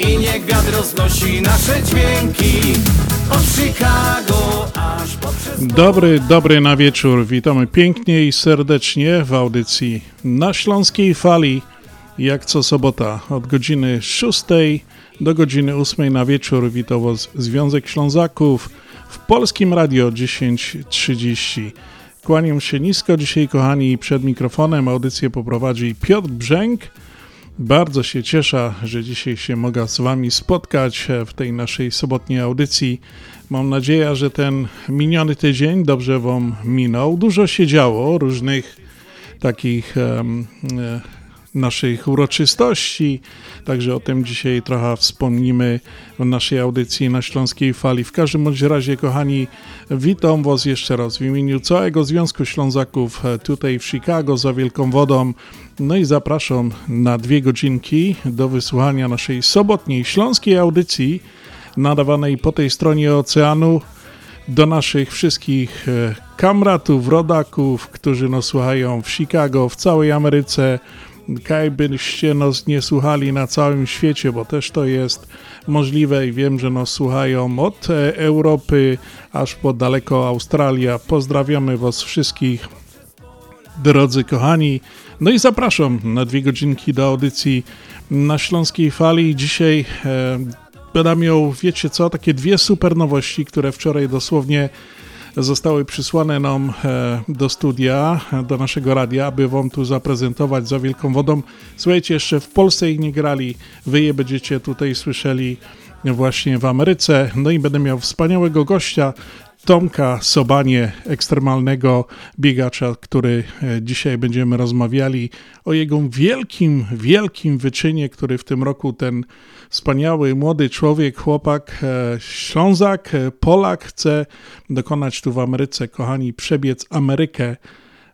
I niech wiatr roznosi nasze dźwięki Od Chicago aż poprzez... Dobry, dobry na wieczór. Witamy pięknie i serdecznie w audycji na Śląskiej Fali. Jak co sobota od godziny 6 do godziny 8 na wieczór witał Związek Ślązaków w Polskim Radio 1030. Kłaniam się nisko dzisiaj, kochani, przed mikrofonem audycję poprowadzi Piotr Brzęk. Bardzo się cieszę, że dzisiaj się mogę z Wami spotkać w tej naszej sobotniej audycji. Mam nadzieję, że ten miniony tydzień dobrze Wam minął. Dużo się działo, różnych takich um, naszych uroczystości, także o tym dzisiaj trochę wspomnimy w naszej audycji na Śląskiej Fali. W każdym bądź razie, kochani, witam Was jeszcze raz w imieniu całego Związku Ślązaków tutaj w Chicago za Wielką Wodą. No i zapraszam na dwie godzinki do wysłuchania naszej sobotniej śląskiej audycji nadawanej po tej stronie oceanu do naszych wszystkich kamratów, rodaków, którzy nas słuchają w Chicago, w całej Ameryce, kaj byście nas nie słuchali na całym świecie, bo też to jest możliwe i wiem, że nas słuchają od Europy aż po daleko Australia. Pozdrawiamy Was wszystkich, drodzy kochani. No i zapraszam na dwie godzinki do audycji na Śląskiej Fali. Dzisiaj e, będę miał, wiecie co, takie dwie super nowości, które wczoraj dosłownie zostały przysłane nam do studia, do naszego radia, aby wam tu zaprezentować za wielką wodą. Słuchajcie, jeszcze w Polsce ich nie grali, wy je będziecie tutaj słyszeli właśnie w Ameryce. No i będę miał wspaniałego gościa, Tomka Sobanie, ekstremalnego biegacza, który dzisiaj będziemy rozmawiali o jego wielkim, wielkim wyczynie, który w tym roku ten wspaniały młody człowiek, chłopak, Ślązak, Polak chce dokonać tu w Ameryce, kochani, przebiec Amerykę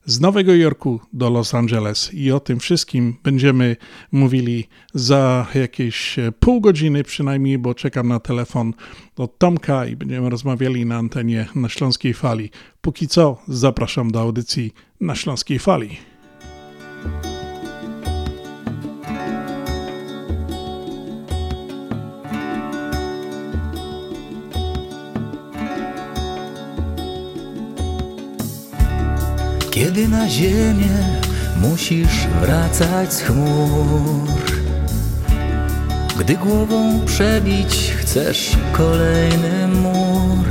z Nowego Jorku do Los Angeles. I o tym wszystkim będziemy mówili za jakieś pół godziny przynajmniej, bo czekam na telefon od Tomka i będziemy rozmawiali na antenie na Śląskiej Fali. Póki co zapraszam do audycji na Śląskiej Fali. Kiedy na ziemię musisz wracać z chmur? Gdy głową przebić chcesz kolejny mur?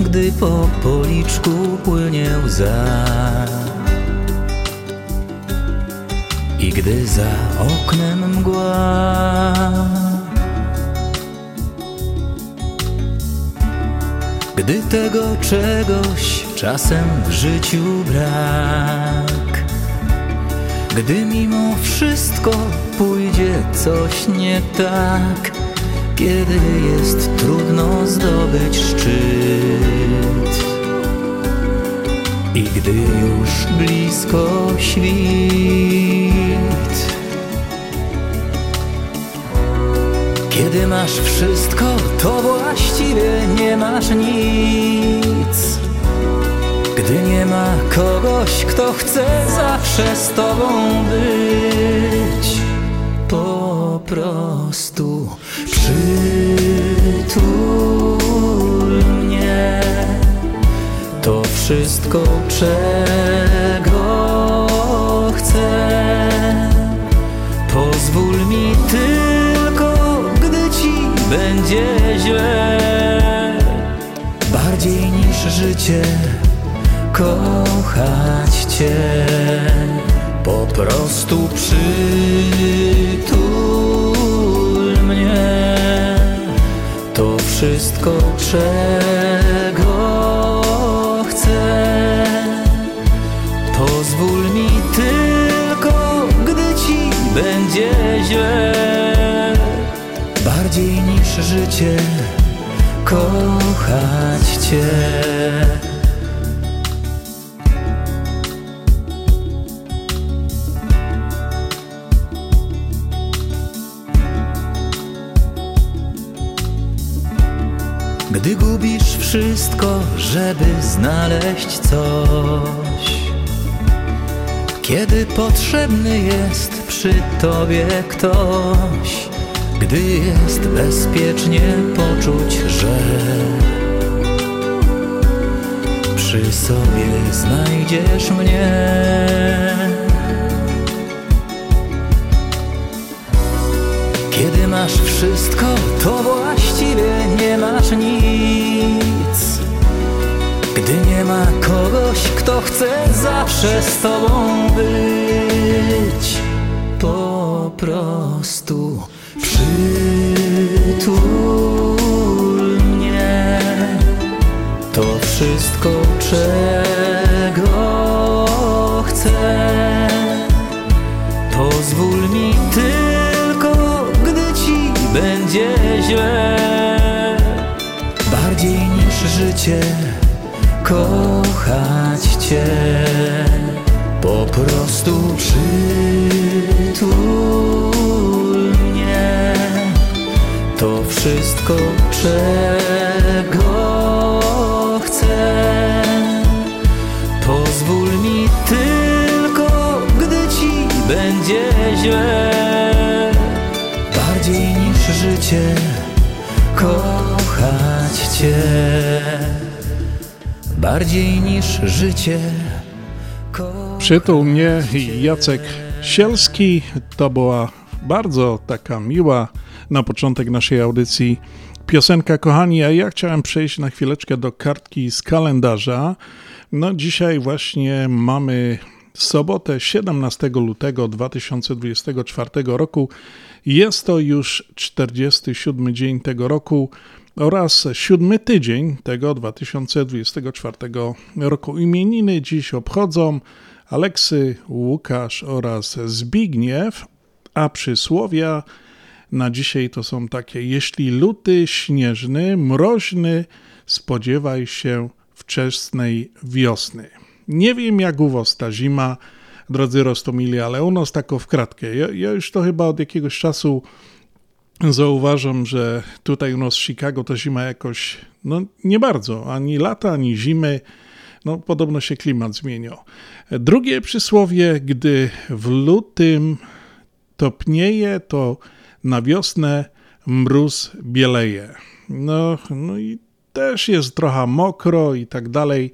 Gdy po policzku płynie łza? I gdy za oknem mgła? Gdy tego czegoś czasem w życiu brak. Gdy mimo wszystko pójdzie coś nie tak Kiedy jest trudno zdobyć szczyt. I gdy już blisko świt. Kiedy masz wszystko, to właściwie nie masz nic Gdy nie ma kogoś, kto chce zawsze z tobą być Po prostu przytul mnie. To wszystko, czego chcę. Pozwól mi tylko będzie źle. Bardziej niż życie kochać Cię Po prostu przytul mnie. To wszystko czego chcę. Pozwól mi tylko, gdy Ci będzie źle. Bardziej niż życie kochać Cię. Gdy gubisz wszystko, żeby znaleźć coś. Kiedy potrzebny jest przy tobie ktoś. Gdy jest bezpiecznie poczuć, że Przy sobie znajdziesz mnie masz wszystko, to właściwie nie masz nic. Gdy nie ma kogoś, kto chce zawsze z tobą być, po prostu przytul mnie. To wszystko, czego chcę. Bardziej niż życie kochać cię. Po prostu przytul mnie. To wszystko, czego chcę. Pozwól mi tylko, gdy ci będzie źle. Bardziej niż życie cię Bardziej niż życie Przytul mnie Jacek Sielski. To była bardzo taka miła na początek naszej audycji piosenka, kochani. A ja chciałem przejść na chwileczkę do kartki z kalendarza. No, dzisiaj właśnie mamy sobotę 17 lutego 2024 roku. Jest to już 47 dzień tego roku oraz siódmy tydzień tego 2024 roku. Imieniny dziś obchodzą Aleksy, Łukasz oraz Zbigniew, a przysłowia na dzisiaj to są takie: Jeśli luty śnieżny, mroźny, spodziewaj się wczesnej wiosny. Nie wiem jak u was ta zima, drodzy Rostomili, ale u nas tako w kratkę. Ja, ja już to chyba od jakiegoś czasu zauważam, że tutaj u nas w Chicago ta zima jakoś, no nie bardzo, ani lata, ani zimy, no podobno się klimat zmienił. Drugie przysłowie, gdy w lutym topnieje, to na wiosnę mróz bieleje. No, no i też jest trochę mokro i tak dalej.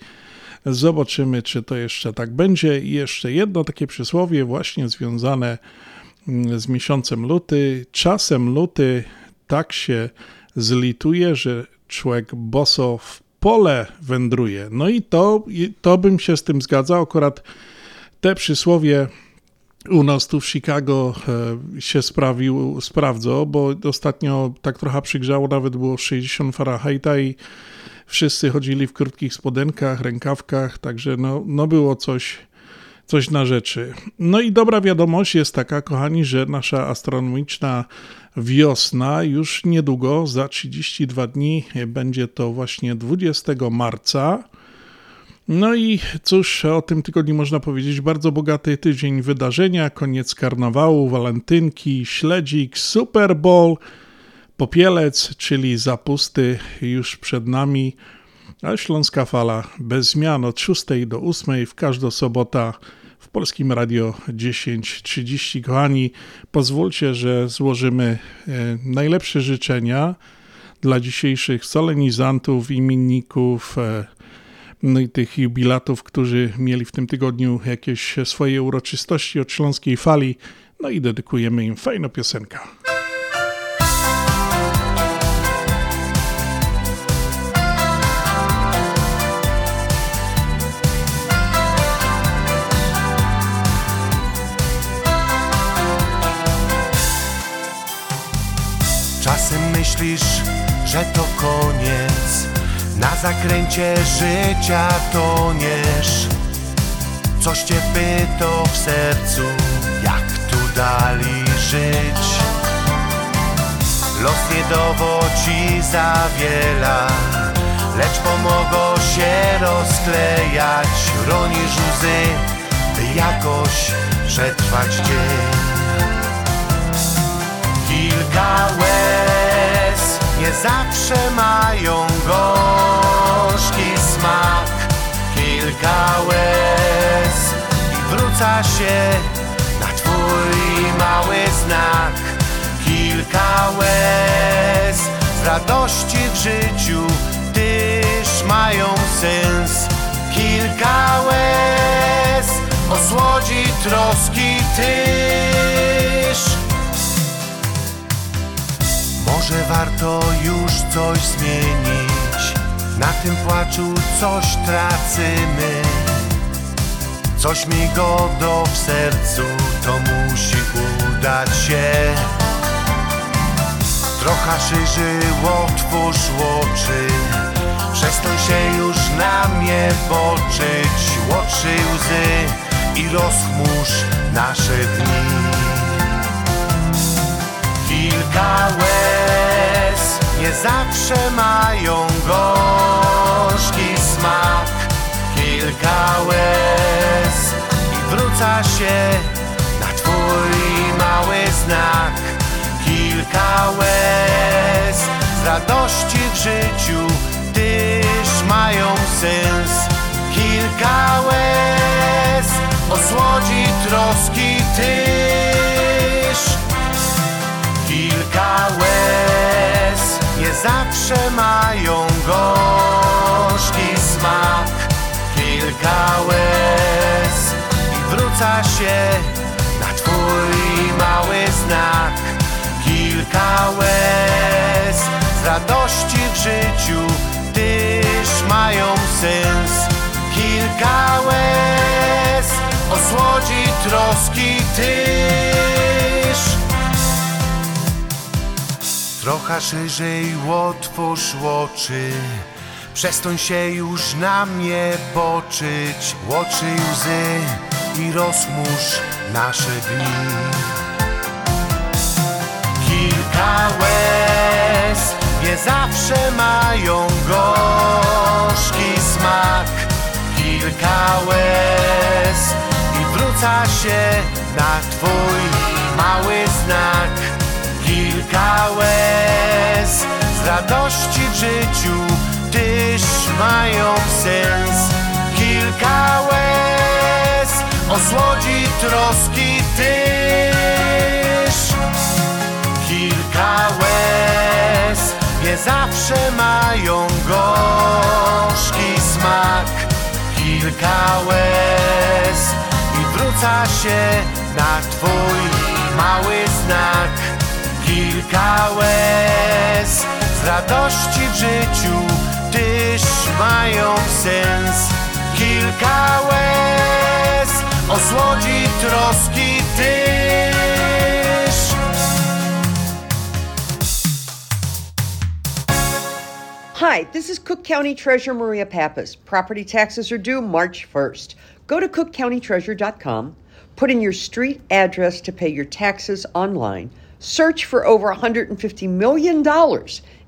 Zobaczymy, czy to jeszcze tak będzie. I jeszcze jedno takie przysłowie, właśnie związane mm, z miesiącem luty. Czasem luty tak się zlituje, że człowiek boso w pole wędruje. No i to, to bym się z tym zgadzał. Akurat te przysłowie u nas tu w Chicago e, się sprawił, sprawdzą, bo ostatnio tak trochę przygrzało, nawet było 60 Fahrenheita i wszyscy chodzili w krótkich spodenkach, rękawkach, także no, no było coś, coś na rzeczy. No i dobra wiadomość jest taka, kochani, że nasza astronomiczna wiosna już niedługo, za 32 dni, będzie to właśnie 20 marca. No i cóż, o tym tygodniu można powiedzieć, bardzo bogaty tydzień wydarzenia, koniec karnawału, walentynki, śledzik, Super Bowl, popielec, czyli zapusty już przed nami, a Śląska Fala bez zmian od 6 do 8 w każdą sobota w Polskim Radio 10.30. Kochani, pozwólcie, że złożymy e, najlepsze życzenia dla dzisiejszych solenizantów, imienników, e, no i tych jubilatów, którzy mieli w tym tygodniu jakieś swoje uroczystości od Śląskiej Fali. No i dedykujemy im fajną piosenkę. Myślisz, że to koniec? Na zakręcie życia toniesz. Coś cię pyta w sercu Jak tu dalej żyć? Los nie dowodzi za wiele Lecz pomogą się rozklejać. Ronisz łzy, by jakoś przetrwać dzień. Kilka łez nie zawsze mają gorzki smak. Kilka łez i wróca się na twój mały znak. Kilka łez z radości w życiu też mają sens. Kilka łez osłodzi troski tyż może warto już coś zmienić? Na tym płaczu coś tracimy Coś mi godo w sercu To musi udać się. Trochę szerzy otwórz oczy Przestań się już na mnie boczyć? Oczy łzy i rozchmurz nasze dni. Kilka łez nie zawsze mają gorzki smak. Kilka łez i wróca się na twój mały znak. Kilka łez z radości w życiu też mają sens. Kilka łez osłodzi troski tyż Kilka łez zawsze mają gorzki smak. Kilka łez i wróca się na twój mały znak. Kilka łez z radości w życiu też mają sens. Kilka łez osłodzi troski tyż Trochę szerzej otwórz oczy Przestań się już na mnie boczyć. Oczy łzy i rozchmurz nasze dni. Kilka łez nie zawsze mają gorzki smak. Kilka łez i wróca się na twój mały znak Łez z radości w życiu też mają sens. Kilka łez osłodzi troski też Kilka łez nie zawsze mają gorzki smak. Kilka łez i wróca się na twój mały znak Z radości w życiu też mają sens Kilka łez osłodzi troski też Hi, this is Cook County Treasurer Maria Pappas. Property taxes are due March 1st. Go to cookcountytreasurer.com, put in your street address to pay your taxes online, search for over $150 million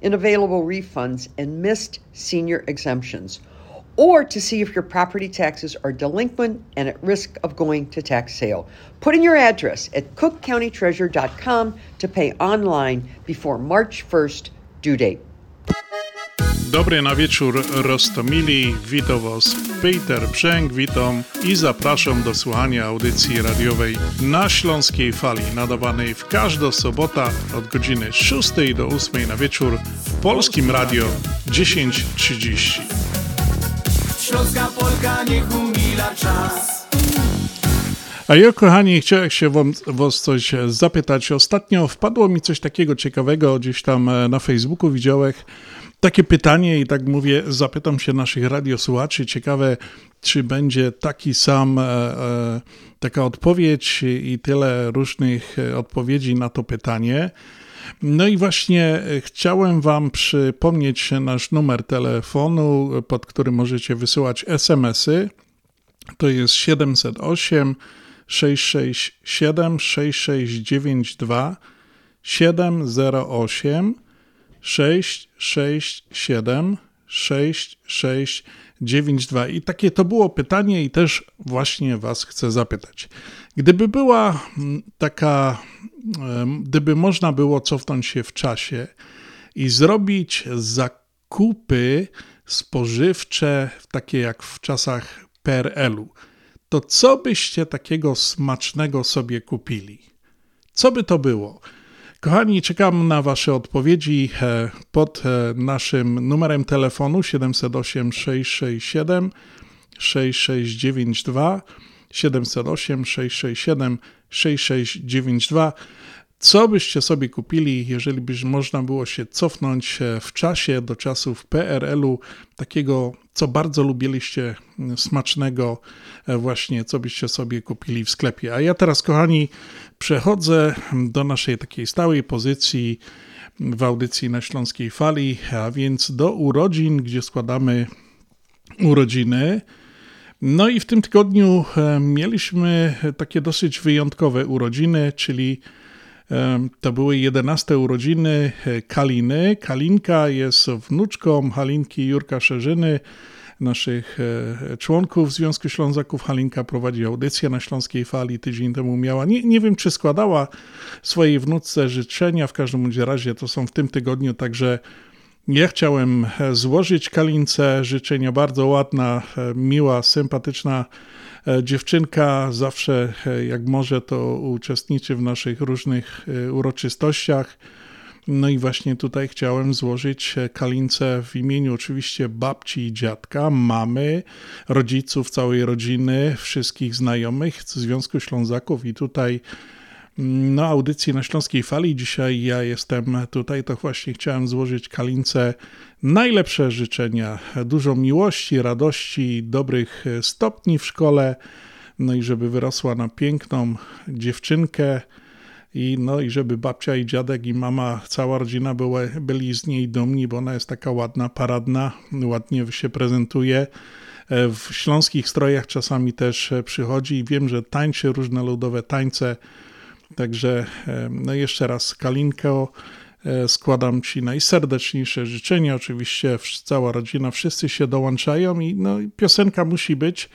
in available refunds and missed senior exemptions, or to see if your property taxes are delinquent and at risk of going to tax sale. Put in your address at cookcountytreasure.com to pay online before March 1st due date. Dobry na wieczór Rostomili, witam Was Peter Brzęk, witam i zapraszam do słuchania audycji radiowej na Śląskiej Fali, nadawanej w każdą sobotę od godziny 6 do 8 na wieczór w Polskim Radio 10.30. Śląska Polka niech umila czas A ja, kochani, chciałem się wam, was coś zapytać. Ostatnio wpadło mi coś takiego ciekawego gdzieś tam e, na Facebooku, widziałem takie pytanie i tak mówię, zapytam się naszych radiosłuchaczy, ciekawe, czy będzie taki sam, e, e, taka odpowiedź i tyle różnych e, odpowiedzi na to pytanie. No i właśnie chciałem Wam przypomnieć nasz numer telefonu, pod którym możecie wysyłać SMS-y. To jest 708 667 6692 708 667 6692. I takie to było pytanie, i też właśnie Was chcę zapytać. Gdyby była mm, taka, gdyby można było cofnąć się w czasie i zrobić zakupy spożywcze, takie jak w czasach PRL-u, to co byście takiego smacznego sobie kupili? Co by to było? Kochani, czekam na Wasze odpowiedzi e, pod e, naszym numerem telefonu 708 667 6692 708 667 6692. Co byście sobie kupili, jeżeli by można było się cofnąć e, w czasie do czasów PRL-u, takiego, co bardzo lubiliście, smacznego, właśnie, co byście sobie kupili w sklepie. A ja teraz, kochani, przechodzę do naszej takiej stałej pozycji w audycji na Śląskiej Fali, a więc do urodzin, gdzie składamy urodziny. No i w tym tygodniu e, mieliśmy takie dosyć wyjątkowe urodziny, czyli e, to były 11 urodziny e, Kaliny. Kalinka jest wnuczką Halinki Jurka Szerzyny, naszych e, członków Związku Ślązaków. Halinka prowadzi audycję na Śląskiej Fali. Tydzień temu miała, nie, nie wiem czy składała swojej wnuczce życzenia, w każdym razie to są w tym tygodniu, także ja chciałem e, złożyć Kalince życzenia. Bardzo ładna, e, miła, sympatyczna dziewczynka. Zawsze jak może to uczestniczy w naszych różnych uroczystościach. No i właśnie tutaj chciałem złożyć e, Kalince w imieniu oczywiście babci i dziadka, mamy, rodziców, całej rodziny, wszystkich znajomych z Związku Ślązaków i tutaj no, audycji na Śląskiej Fali. Dzisiaj ja jestem tutaj, to właśnie chciałem złożyć Kalince najlepsze życzenia. Dużo miłości, radości, dobrych stopni w szkole, no i żeby wyrosła na piękną dziewczynkę i no i żeby babcia i dziadek i mama, cała rodzina były, byli z niej dumni, bo ona jest taka ładna, paradna, ładnie się prezentuje. E, W śląskich strojach czasami też e, przychodzi i wiem, że tańczy różne ludowe tańce, Także e, no jeszcze raz, Kalinko, składam Ci najserdeczniejsze życzenia. Oczywiście cała rodzina, wszyscy się dołączają i no, piosenka musi być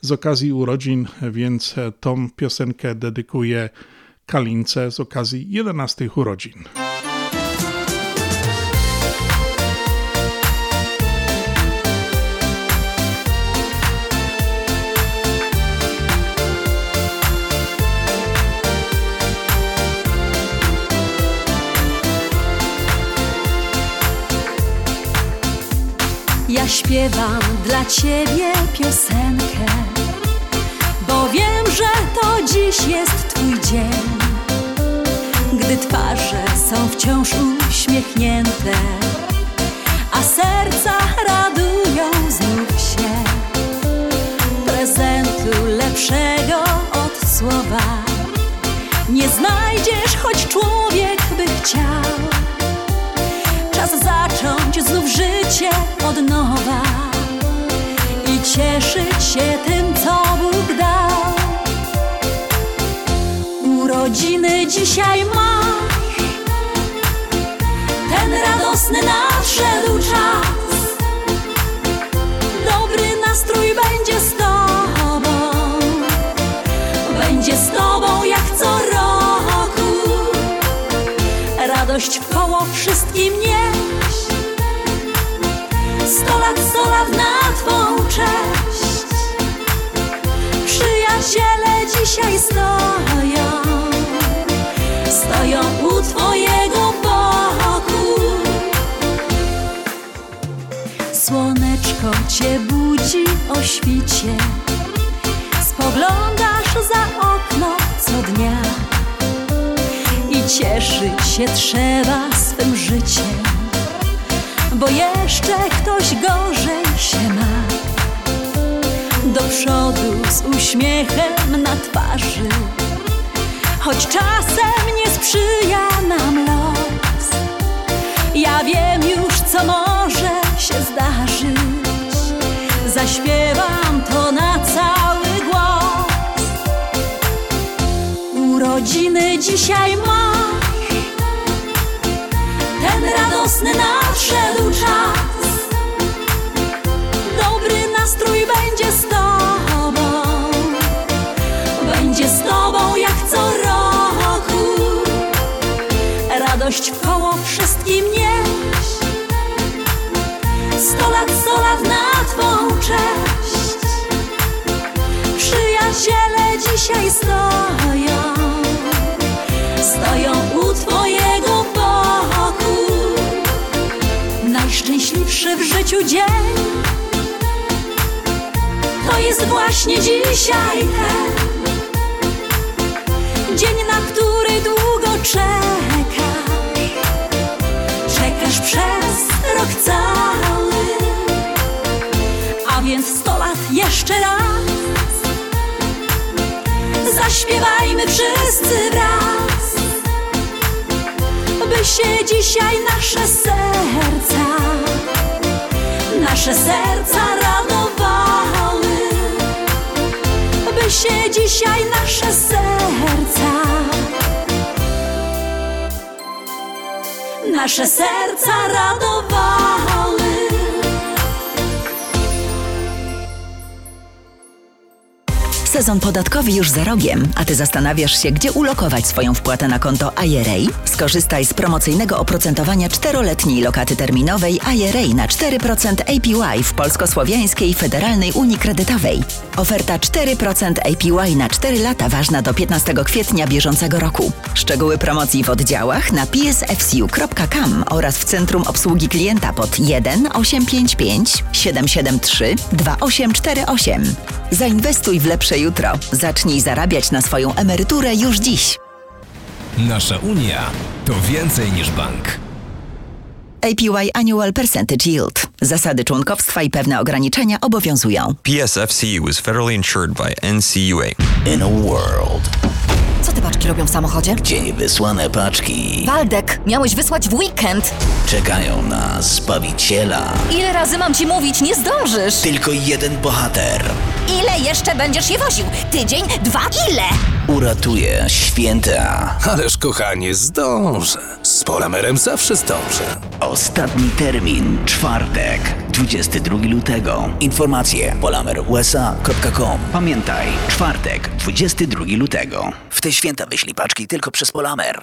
z okazji urodzin, więc tą piosenkę dedykuję Kalince z okazji 11 urodzin. Ja śpiewam dla ciebie piosenkę, bo wiem, że to dziś jest twój dzień, gdy twarze są wciąż uśmiechnięte, a serca radują znów się. Prezentu lepszego od słowa nie znajdziesz, choć człowiek by chciał. Czas zacząć znów życie od nowa i cieszyć się tym, dzisiaj masz, ten radosny nadszedł czas. Dobry nastrój będzie z tobą, będzie z tobą jak co roku radość w koło wszystkim nieść. Sto lat, sto lat na Twą cześć. Przyjaciele dzisiaj stoją, stoją u Twojego boku. Słoneczko Cię budzi o świcie, spoglądasz za okno co dnia i cieszyć się trzeba swym życiem, bo jeszcze ktoś gorzej się ma. Do przodu z uśmiechem na twarzy, choć czasem nie sprzyja nam los. Ja wiem już, co może się zdarzyć. Zaśpiewam to na cały głos. Urodziny dzisiaj masz, radosny nadszedł czas Dobry nastrój wszystkim nieść Sto lat, sto lat na twą cześć. Przyjaciele dzisiaj stoją. Stoją u twojego boku. Najszczęśliwszy w życiu dzień. To jest właśnie dzisiaj ten Dzień, na który długo czekasz Przez rok cały. A więc sto lat jeszcze raz. Zaśpiewajmy wszyscy wraz By się dzisiaj nasze serca Nasze serca radowały By się dzisiaj nasze serca Nasze serca radowały Sezon podatkowy już za rogiem, a ty zastanawiasz się, gdzie ulokować swoją wpłatę na konto IRA? Skorzystaj z promocyjnego oprocentowania czteroletniej lokaty terminowej IRA na 4% APY w Polsko-Słowiańskiej Federalnej Unii Kredytowej. Oferta 4% APY na 4 lata ważna do 15 kwietnia bieżącego roku. Szczegóły promocji w oddziałach na psfcu.com oraz w Centrum Obsługi Klienta pod 1 855 773 2848. Zainwestuj w lepsze jutro. Zacznij zarabiać na swoją emeryturę już dziś. Nasza Unia to więcej niż bank. APY Annual Percentage Yield. Zasady członkowstwa i pewne ograniczenia obowiązują. PSFCU is federally insured by NCUA. In a world, Co te paczki robią w samochodzie? gdzie niewysłane paczki Waldek, miałeś wysłać w weekend. czekają na Zbawiciela. Ile razy mam ci mówić, nie zdążysz? Tylko jeden bohater Ile jeszcze będziesz je woził? Tydzień? Dwa? Ile? uratuje święta. Ależ kochanie, zdążę. Z Polamerem zawsze zdążę. Ostatni termin, czwartek, 22 lutego. Informacje polamerusa.com Pamiętaj, czwartek, 22 lutego. W te święta wyślij paczki tylko przez Polamer.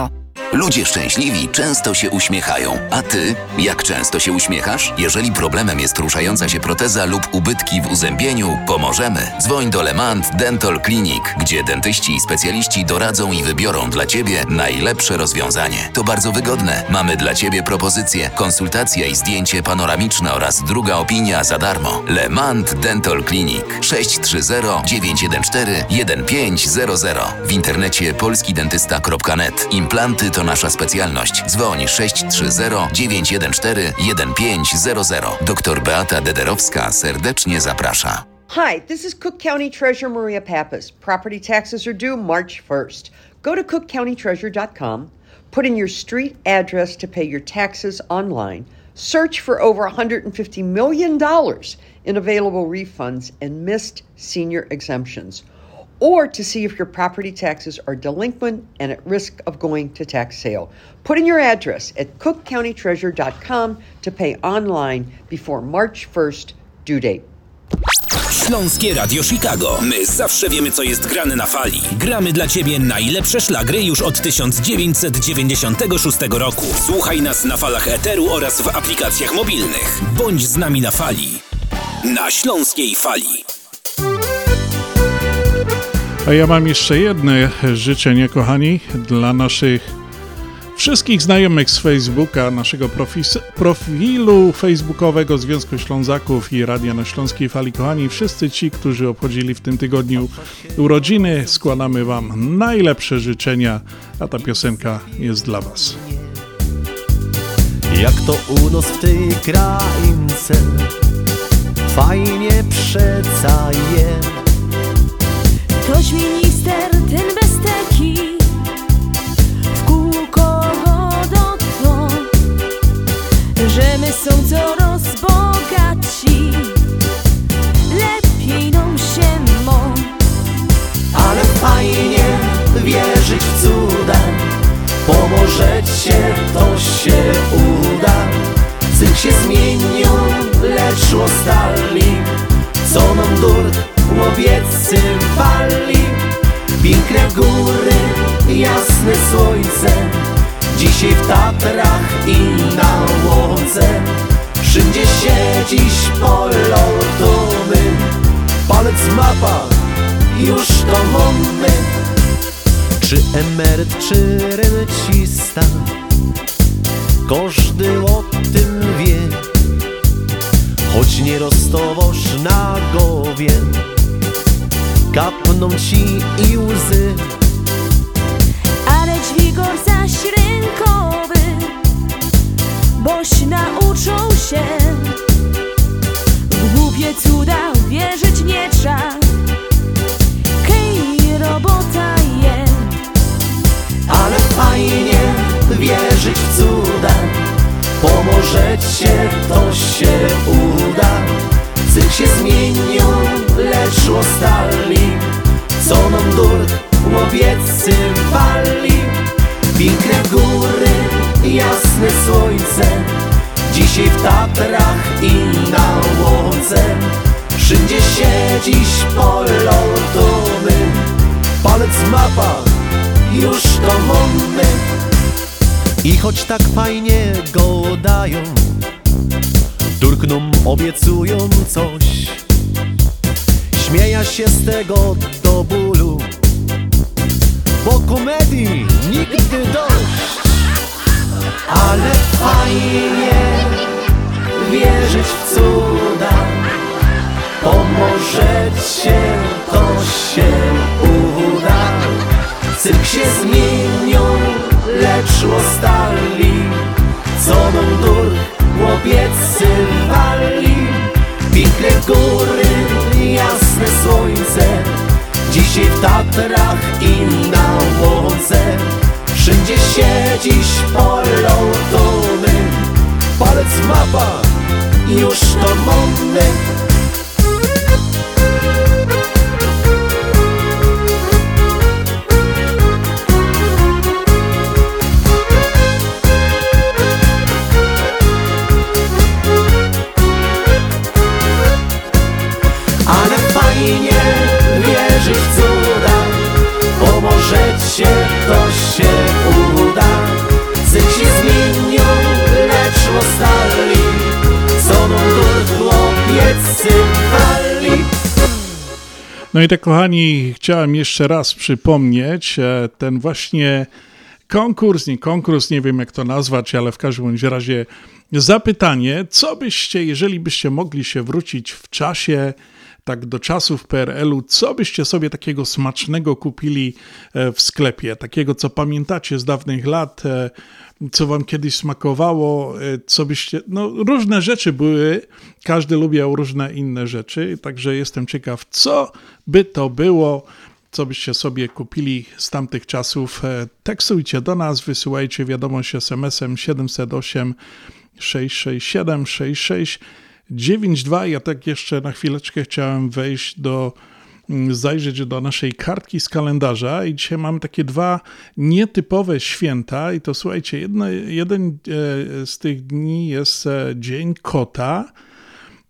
Ludzie szczęśliwi często się uśmiechają. A ty, jak często się uśmiechasz? Jeżeli problemem jest ruszająca się proteza lub ubytki w uzębieniu, pomożemy. Dzwoń do Lemant Dental Clinic, gdzie dentyści i specjaliści doradzą i wybiorą dla ciebie najlepsze rozwiązanie. To bardzo wygodne. Mamy dla ciebie propozycje, konsultacja i zdjęcie panoramiczne oraz druga opinia za darmo. Lemant Dental Clinic 630 914 1500 w internecie polskidentysta.net. Implanty to nasza specjalność. Dzwoń 630 914 1500. Doktor Beata Dederowska serdecznie zaprasza. Hi, this is Cook County Treasurer Maria Pappas. Property taxes are due March 1st. Go to cookcountytreasurer.com, put in your street address to pay your taxes online, search for over $150 million in available refunds and missed senior exemptions, or to see if your property taxes are delinquent and at risk of going to tax sale. Put in your address at cookcountytreasurer.com to pay online before March 1st due date. Śląskie Radio Chicago. My zawsze wiemy, co jest grane na fali. Gramy dla Ciebie najlepsze szlagry już od 1996 roku. Słuchaj nas na falach Eteru oraz w aplikacjach mobilnych. Bądź z nami na fali. Na Śląskiej Fali. A ja mam jeszcze jedne życzenie, kochani, dla naszych wszystkich znajomych z Facebooka, naszego profis- profilu facebookowego Związku Ślązaków i Radia na Śląskiej Fali. Kochani, wszyscy ci, którzy obchodzili w tym tygodniu urodziny, składamy Wam najlepsze życzenia, a ta piosenka jest dla Was. Jak to u nas w tej kraince Fajnie przeca je Toś minister ten bez teki. W kółko dotknął Że my są coraz bogatsi Lepiej nam się mo. Ale fajnie wierzyć w cuda. Pomożecie, to się uda. Cych się zmienią, lecz ostali Co nam dur łowiecy pali Piękne góry, jasne słońce. Dzisiaj w Tatrach i na łące Wszędzie się dziś polotomy Palec mapa, już to mamy Czy emeryt, czy rencista? Każdy o tym wie. Choć nie roztowoż na głowie Kapną ci i łzy. Ale dźwigor zaś rynkowy Boś nauczą się. W głupie cuda wierzyć nie trza Kej robota je Ale fajnie wierzyć w cuda. Pomożecie, to się uda Cych się zmienią, lecz ostali Co nam dur łowiecy pali Piękne góry, jasne słońce Dzisiaj w Tatrach i na łące Wszędzie się dziś polotomy Palec mapa, już to mamy. I choć tak fajnie go dają Turknom obiecują coś. Śmieja się z tego do bólu Bo komedii nigdy dość. Ale fajnie wierzyć w cuda Pomożecie, to się uda. Cyrk się zmienią, lecz ostali Co nam chłopiecy wali Piękne góry, jasne słońce. Dzisiaj w Tatrach i na łące. Wszędzie dziś polotomy Palec mapa, już to mamy Pomożecie, to się uda. Cych się zmienią, lecz ostali Co nam dur chłopiec wali. No i tak, kochani, chciałem jeszcze raz przypomnieć e, ten właśnie konkurs, nie konkurs, nie wiem jak to nazwać, ale w każdym razie zapytanie, co byście, jeżeli byście mogli się wrócić w czasie, tak do czasów PRL-u, co byście sobie takiego smacznego kupili e, w sklepie, takiego, co pamiętacie z dawnych lat, e, co wam kiedyś smakowało, e, co byście, no różne rzeczy były, każdy lubiał różne inne rzeczy, także jestem ciekaw, co by to było, co byście sobie kupili z tamtych czasów. Tekstujcie do nas, wysyłajcie wiadomość SMS-em 708 667 6692. Ja tak jeszcze na chwileczkę chciałem wejść do mm, zajrzeć do naszej kartki z kalendarza i dzisiaj mamy takie dwa nietypowe święta i to słuchajcie, jedno, jeden e, z tych dni jest e, Dzień Kota,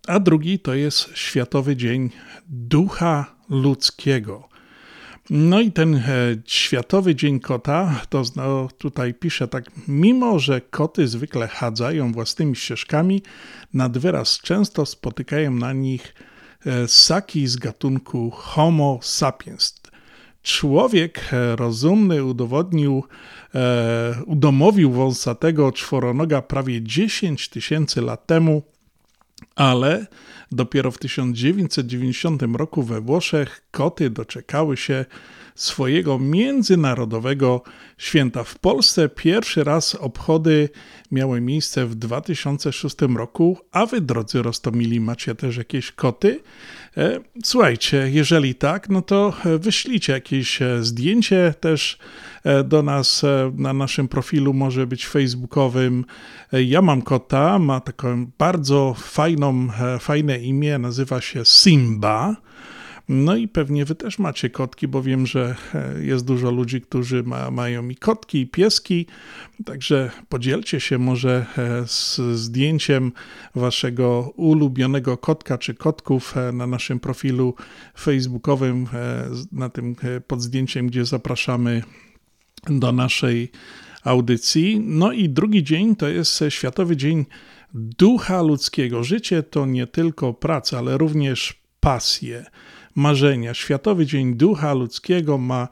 a drugi to jest Światowy Dzień Ducha Ludzkiego. No i ten e, Światowy Dzień Kota, to no, tutaj pisze tak, mimo że koty zwykle chadzają własnymi ścieżkami, nad wyraz często spotykają na nich e, ssaki z gatunku Homo sapiens. Człowiek e, rozumny udowodnił, e, udomowił wąsatego czworonoga prawie 10 tysięcy lat temu ale dopiero w 1990 roku we Włoszech koty doczekały się swojego międzynarodowego święta. W Polsce pierwszy raz obchody miały miejsce w 2006 roku, a wy, drodzy Rostomili, macie też jakieś koty? E, słuchajcie, jeżeli tak, no to wyślijcie jakieś e, zdjęcie też e, do nas na naszym profilu, może być facebookowym. Ja mam kota, ma taką bardzo fajną, fajne imię, nazywa się Simba. No i pewnie wy też macie kotki, bo wiem, że e, jest dużo ludzi, którzy ma, mają i kotki, i pieski. Także podzielcie się może e, z zdjęciem waszego ulubionego kotka czy kotków e, na naszym profilu facebookowym, na tym pod zdjęciem, gdzie zapraszamy do naszej audycji. No i drugi dzień to jest Światowy Dzień Ducha Ludzkiego. Życie to nie tylko praca, ale również pasje marzenia. Światowy Dzień Ducha Ludzkiego ma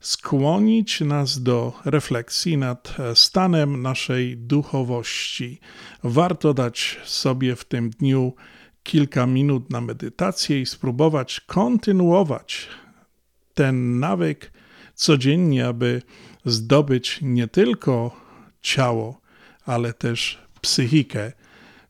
skłonić nas do refleksji nad stanem naszej duchowości. Warto dać sobie w tym dniu kilka minut na medytację i spróbować kontynuować ten nawyk codziennie, aby zdobyć nie tylko ciało, ale też psychikę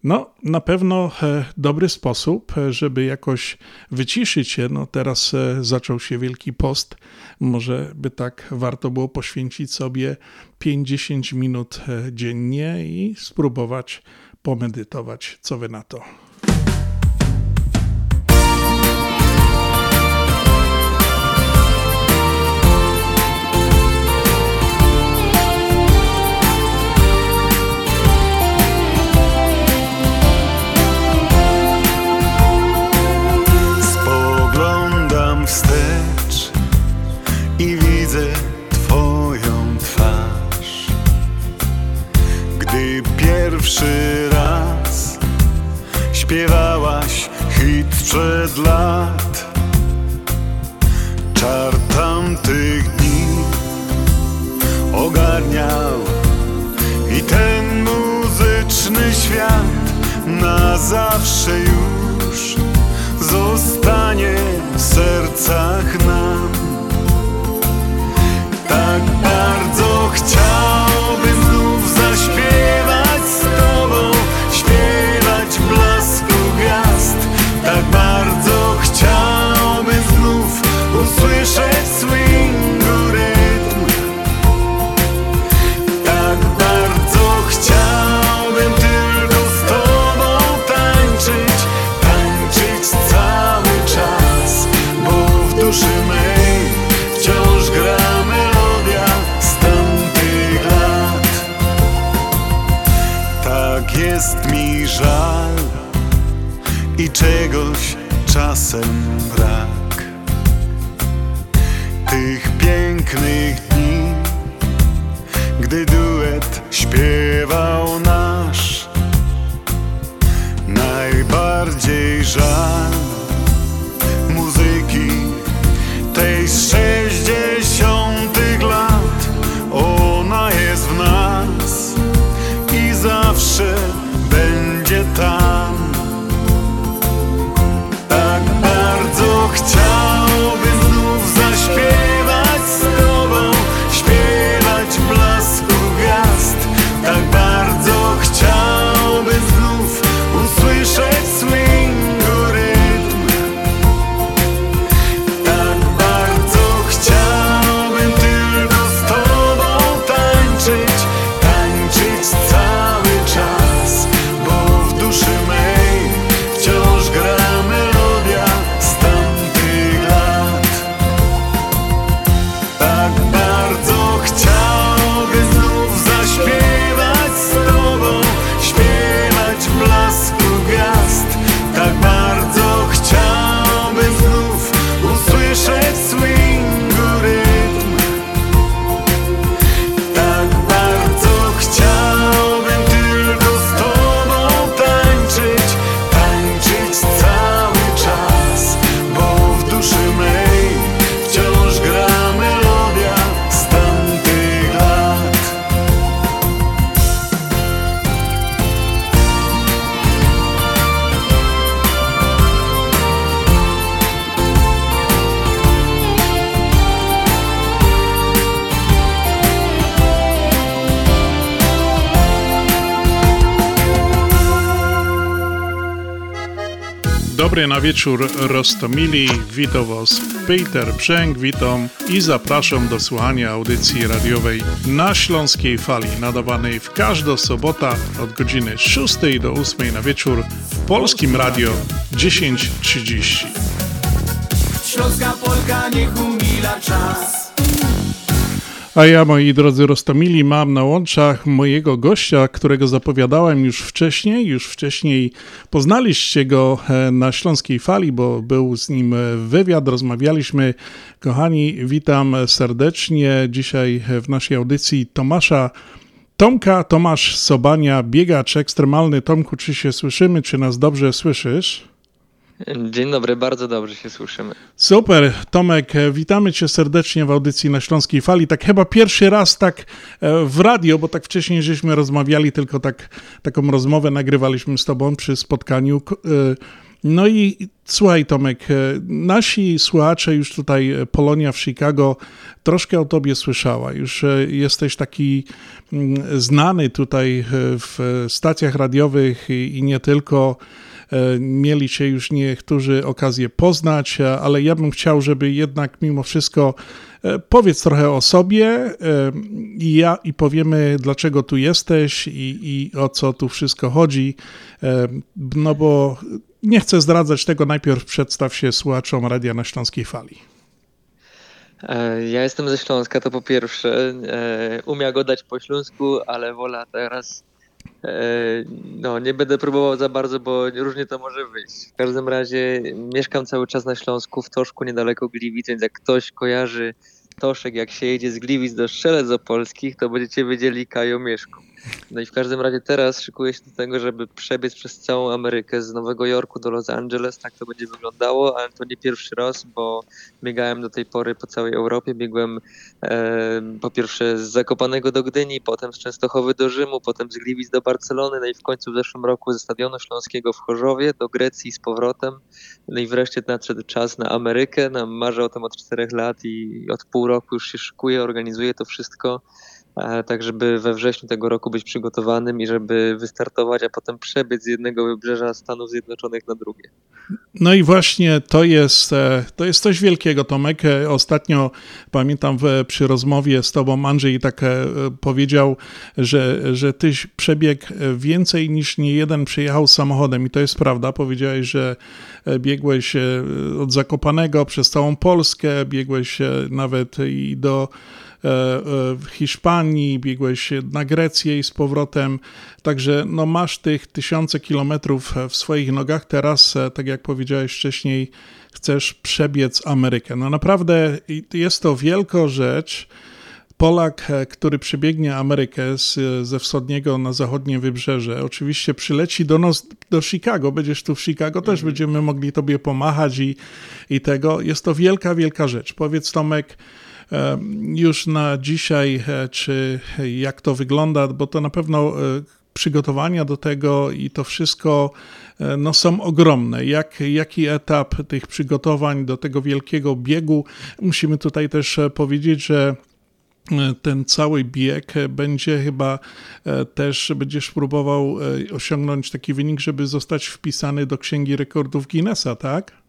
no, na pewno e, dobry sposób, e, żeby jakoś wyciszyć się. No, teraz e, zaczął się Wielki Post. Może by tak warto było poświęcić sobie 50 minut dziennie i spróbować pomedytować. Co wy na to? Pierwszy raz śpiewałaś hit sprzed lat. Czar tamtych dni ogarniał i ten muzyczny świat na zawsze już zostanie w sercach nam. Tak bardzo chciałbym czasem brak. Tych pięknych dni, gdy duet śpiewał nasz, najbardziej żal Dobry na wieczór Rostomili, witam Was Peter Brzęk, witam i zapraszam do słuchania audycji radiowej na Śląskiej Fali, nadawanej w każdą sobotę od godziny 6 do 8 na wieczór w Polskim Radio 10.30. Śląska Polka niech umila czas a ja, moi drodzy Rostomili, mam na łączach mojego gościa, którego zapowiadałem już wcześniej. Już wcześniej poznaliście go e, na Śląskiej Fali, bo był z nim wywiad, rozmawialiśmy. Kochani, witam serdecznie dzisiaj w naszej audycji Tomasza Tomka, Tomasz Sobania, biegacz ekstremalny. Tomku, czy się słyszymy, czy nas dobrze słyszysz? Dzień dobry, bardzo dobrze się słyszymy. Super, Tomek, witamy cię serdecznie w audycji na Śląskiej Fali. Tak chyba pierwszy raz tak e, w radio, bo tak wcześniej żeśmy rozmawiali, tylko tak, taką rozmowę nagrywaliśmy z tobą przy spotkaniu. E, no i słuchaj Tomek, e, nasi słuchacze już tutaj Polonia w Chicago troszkę o tobie słyszała. Już jesteś taki mm, znany tutaj w stacjach radiowych i nie tylko. E, mieli się już niektórzy okazję poznać, e, ale ja bym chciał, żeby jednak mimo wszystko e, powiedz trochę o sobie i ja i powiemy, dlaczego tu jesteś i, i o co tu wszystko chodzi. No bo nie chcę zdradzać tego, najpierw przedstaw się słuchaczom Radia na Śląskiej Fali. Ja jestem ze Śląska, to po pierwsze. Umia go dać po śląsku, ale wola teraz no, nie będę próbował za bardzo, bo różnie to może wyjść. W każdym razie mieszkam cały czas na Śląsku, w Toszku, niedaleko Gliwic, więc jak ktoś kojarzy Toszek, jak się jedzie z Gliwic do Strzelec Opolskich, to będziecie wiedzieli Kajo Mieszku. No i w każdym razie teraz szykuję się do tego, żeby przebiec przez całą Amerykę z Nowego Jorku do Los Angeles. Tak to będzie wyglądało, ale to nie pierwszy raz, bo biegałem do tej pory po całej Europie. Biegłem e, po pierwsze z Zakopanego do Gdyni, potem z Częstochowy do Rzymu, potem z Gliwic do Barcelony, no i w końcu w zeszłym roku ze Stadionu Śląskiego w Chorzowie do Grecji z powrotem. No i wreszcie nadszedł czas na Amerykę. No, marzę o tym od czterech lat i od pół roku już się szykuję, organizuję to wszystko tak żeby we wrześniu tego roku być przygotowanym i żeby wystartować, a potem przebiec z jednego wybrzeża Stanów Zjednoczonych na drugie. No i właśnie to jest, e, to jest coś wielkiego, Tomek. E, ostatnio pamiętam w, przy rozmowie z tobą Andrzej tak e, powiedział, że, że tyś przebiegł więcej niż nie jeden przejechał samochodem i to jest prawda. Powiedziałeś, że biegłeś od Zakopanego przez całą Polskę, biegłeś nawet i do E, e, w Hiszpanii, biegłeś na Grecję i z powrotem, także no masz tych tysiące kilometrów w swoich nogach, teraz, e, tak jak powiedziałeś wcześniej, chcesz przebiec Amerykę. No naprawdę jest to wielka rzecz, Polak, który przebiegnie Amerykę z, ze wschodniego na zachodnie wybrzeże, oczywiście przyleci do nas, do Chicago, będziesz tu w Chicago, też mm. będziemy mogli tobie pomachać i, i tego. Jest to wielka, wielka rzecz. Powiedz Tomek, już na dzisiaj, e, czy jak to wygląda, bo to na pewno e, przygotowania do tego i to wszystko e, no, są ogromne. Jak, jaki etap tych przygotowań do tego wielkiego biegu? Musimy tutaj też powiedzieć, że ten cały bieg będzie chyba też, będziesz próbował osiągnąć taki wynik, żeby zostać wpisany do Księgi Rekordów Guinnessa, tak?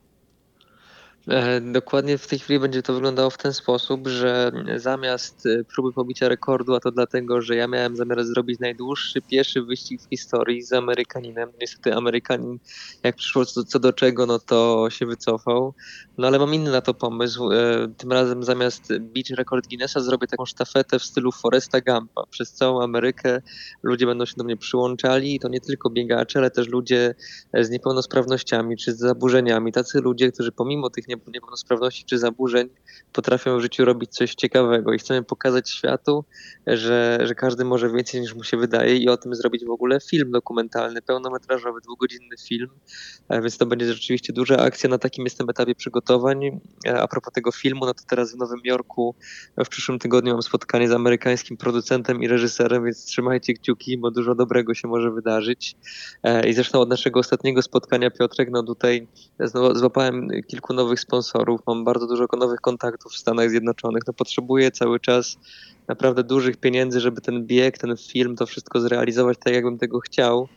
E, dokładnie w tej chwili będzie to wyglądało w ten sposób, że zamiast e, próby pobicia rekordu, a to dlatego, że ja miałem zamiar zrobić najdłuższy pieszy wyścig w historii z Amerykaninem. Niestety Amerykanin, jak przyszło co, co do czego, no to się wycofał. No ale mam inny na to pomysł. E, tym razem zamiast bić rekord Guinnessa, zrobię taką sztafetę w stylu Foresta Gampa. Przez całą Amerykę ludzie będą się do mnie przyłączali i to nie tylko biegacze, ale też ludzie z niepełnosprawnościami czy z zaburzeniami. Tacy ludzie, którzy pomimo tych niepełnosprawności czy zaburzeń potrafią w życiu robić coś ciekawego i chcemy pokazać światu, że, że każdy może więcej niż mu się wydaje i o tym zrobić w ogóle film dokumentalny, pełnometrażowy, dwugodzinny film, e, więc to będzie rzeczywiście duża akcja. Na takim jestem etapie przygotowań. E, a propos tego filmu, no to teraz w Nowym Jorku w przyszłym tygodniu mam spotkanie z amerykańskim producentem i reżyserem, więc trzymajcie kciuki, bo dużo dobrego się może wydarzyć. E, I zresztą od naszego ostatniego spotkania, Piotrek, no tutaj złapałem kilku nowych sponsorów, mam bardzo dużo nowych kontaktów w Stanach Zjednoczonych. No potrzebuję cały czas naprawdę dużych pieniędzy, żeby ten bieg, ten film, to wszystko zrealizować tak, jakbym tego chciał.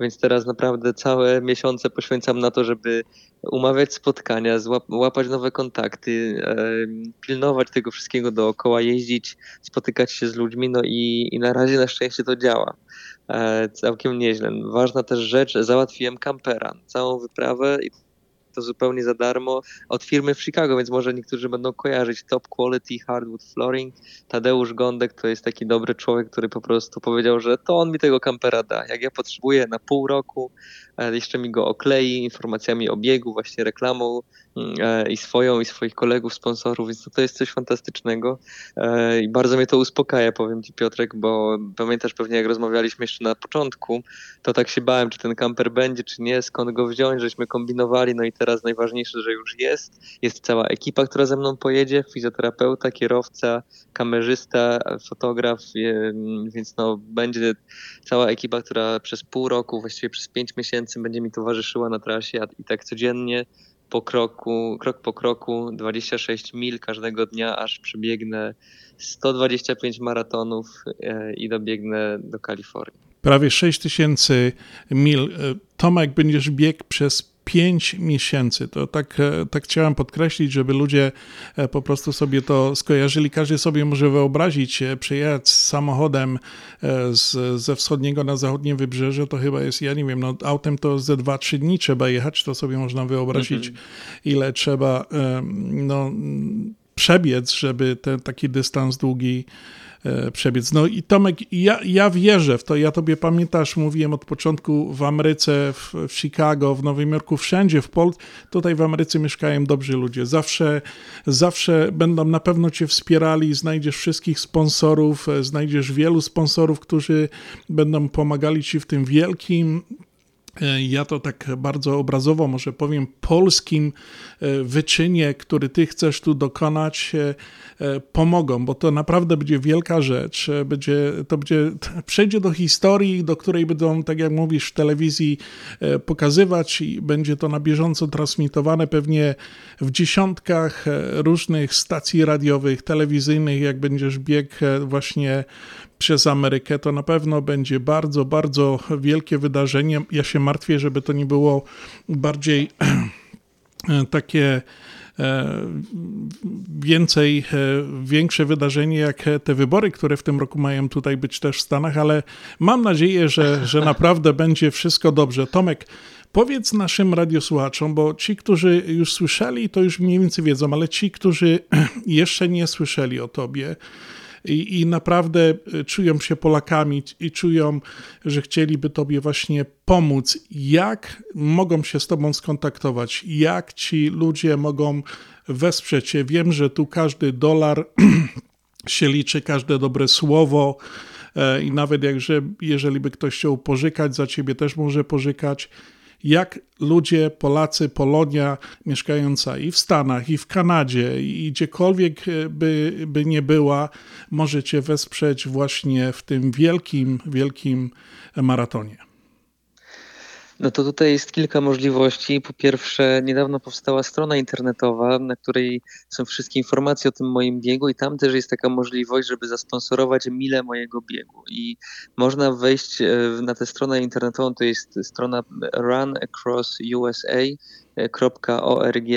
Więc teraz naprawdę całe miesiące poświęcam na to, żeby umawiać spotkania, łapać nowe kontakty, pilnować tego wszystkiego dookoła, jeździć, spotykać się z ludźmi, no i, i na razie na szczęście to działa. E, całkiem nieźle. Ważna też rzecz, załatwiłem kampera, całą wyprawę i to zupełnie za darmo od firmy w Chicago, więc może niektórzy będą kojarzyć Top Quality Hardwood Flooring. Tadeusz Gądek to jest taki dobry człowiek, który po prostu powiedział, że to on mi tego kampera da. Jak ja potrzebuję na pół roku, jeszcze mi go oklei informacjami o biegu, właśnie reklamą mm, e, i swoją, i swoich kolegów, sponsorów, więc to, jest coś fantastycznego. E, i bardzo mnie to uspokaja, powiem Ci Piotrek, bo pamiętasz pewnie jak rozmawialiśmy jeszcze na początku, to tak się bałem, czy ten kamper będzie, czy nie, skąd go wziąć, żeśmy kombinowali, no i teraz najważniejsze, że już jest, jest cała ekipa, która ze mną pojedzie, fizjoterapeuta, kierowca, kamerzysta, fotograf, e, więc no będzie cała ekipa, która przez pół roku, właściwie przez pięć miesięcy będzie mi towarzyszyła na trasie i tak codziennie po kroku, krok po kroku, 26 mil każdego dnia, aż przebiegnę 125 maratonów e, i dobiegnę do Kalifornii. Prawie 6 tysięcy mil. E, Tomek, będziesz biegł przez 5 miesięcy. To tak, e, tak chciałem podkreślić, żeby ludzie e, po prostu sobie to skojarzyli. Każdy sobie może wyobrazić, e, przyjechać samochodem z, ze wschodniego na zachodnie wybrzeże, to chyba jest, ja nie wiem, no autem to ze 2-3 dni trzeba jechać, to sobie można wyobrazić, Mhm. ile trzeba no, przebiec, żeby ten taki dystans długi przebiec. No i Tomek, ja, ja wierzę w to. Ja tobie pamiętasz, mówiłem od początku w Ameryce, w, w Chicago, w Nowym Jorku, wszędzie w Polsce. Tutaj w Ameryce mieszkają dobrzy ludzie. Zawsze, zawsze będą na pewno cię wspierali. Znajdziesz wszystkich sponsorów, e, znajdziesz wielu sponsorów, którzy będą pomagali ci w tym wielkim E, ja to tak bardzo obrazowo może powiem, polskim e, wyczynie, który ty chcesz tu dokonać, e, e, pomogą, bo to naprawdę będzie wielka rzecz. E, Będzie, to będzie, przejdzie do historii, do której będą, tak jak mówisz, w telewizji e, pokazywać i będzie to na bieżąco transmitowane pewnie w dziesiątkach e, różnych stacji radiowych, telewizyjnych, jak będziesz biegł e, właśnie przez Amerykę, to na pewno będzie bardzo, bardzo wielkie wydarzenie. Ja się martwię, żeby to nie było bardziej takie e, więcej, e, większe wydarzenie jak te wybory, które w tym roku mają tutaj być też w Stanach, ale mam nadzieję, że, że naprawdę będzie wszystko dobrze. Tomek, powiedz naszym radiosłuchaczom, bo ci, którzy już słyszeli, to już mniej więcej wiedzą, ale ci, którzy jeszcze nie słyszeli o tobie, i, i naprawdę y, czują się Polakami i czują, że chcieliby Tobie właśnie pomóc. Jak mogą się z Tobą skontaktować? Jak ci ludzie mogą wesprzeć Cię? Wiem, że tu każdy dolar się liczy, każde dobre słowo. e, I nawet jakże, jeżeli by ktoś chciał pożykać za ciebie, też może pożykać. Jak ludzie, Polacy, Polonia mieszkająca i w Stanach, i w Kanadzie, i gdziekolwiek e, by, by nie była, możecie wesprzeć właśnie w tym wielkim, wielkim maratonie. No to tutaj jest kilka możliwości. Po pierwsze, niedawno powstała strona internetowa, na której są wszystkie informacje o tym moim biegu i tam też jest taka możliwość, żeby zasponsorować milę mojego biegu. I można wejść e, na tę stronę internetową, to jest strona runacrossusa.org,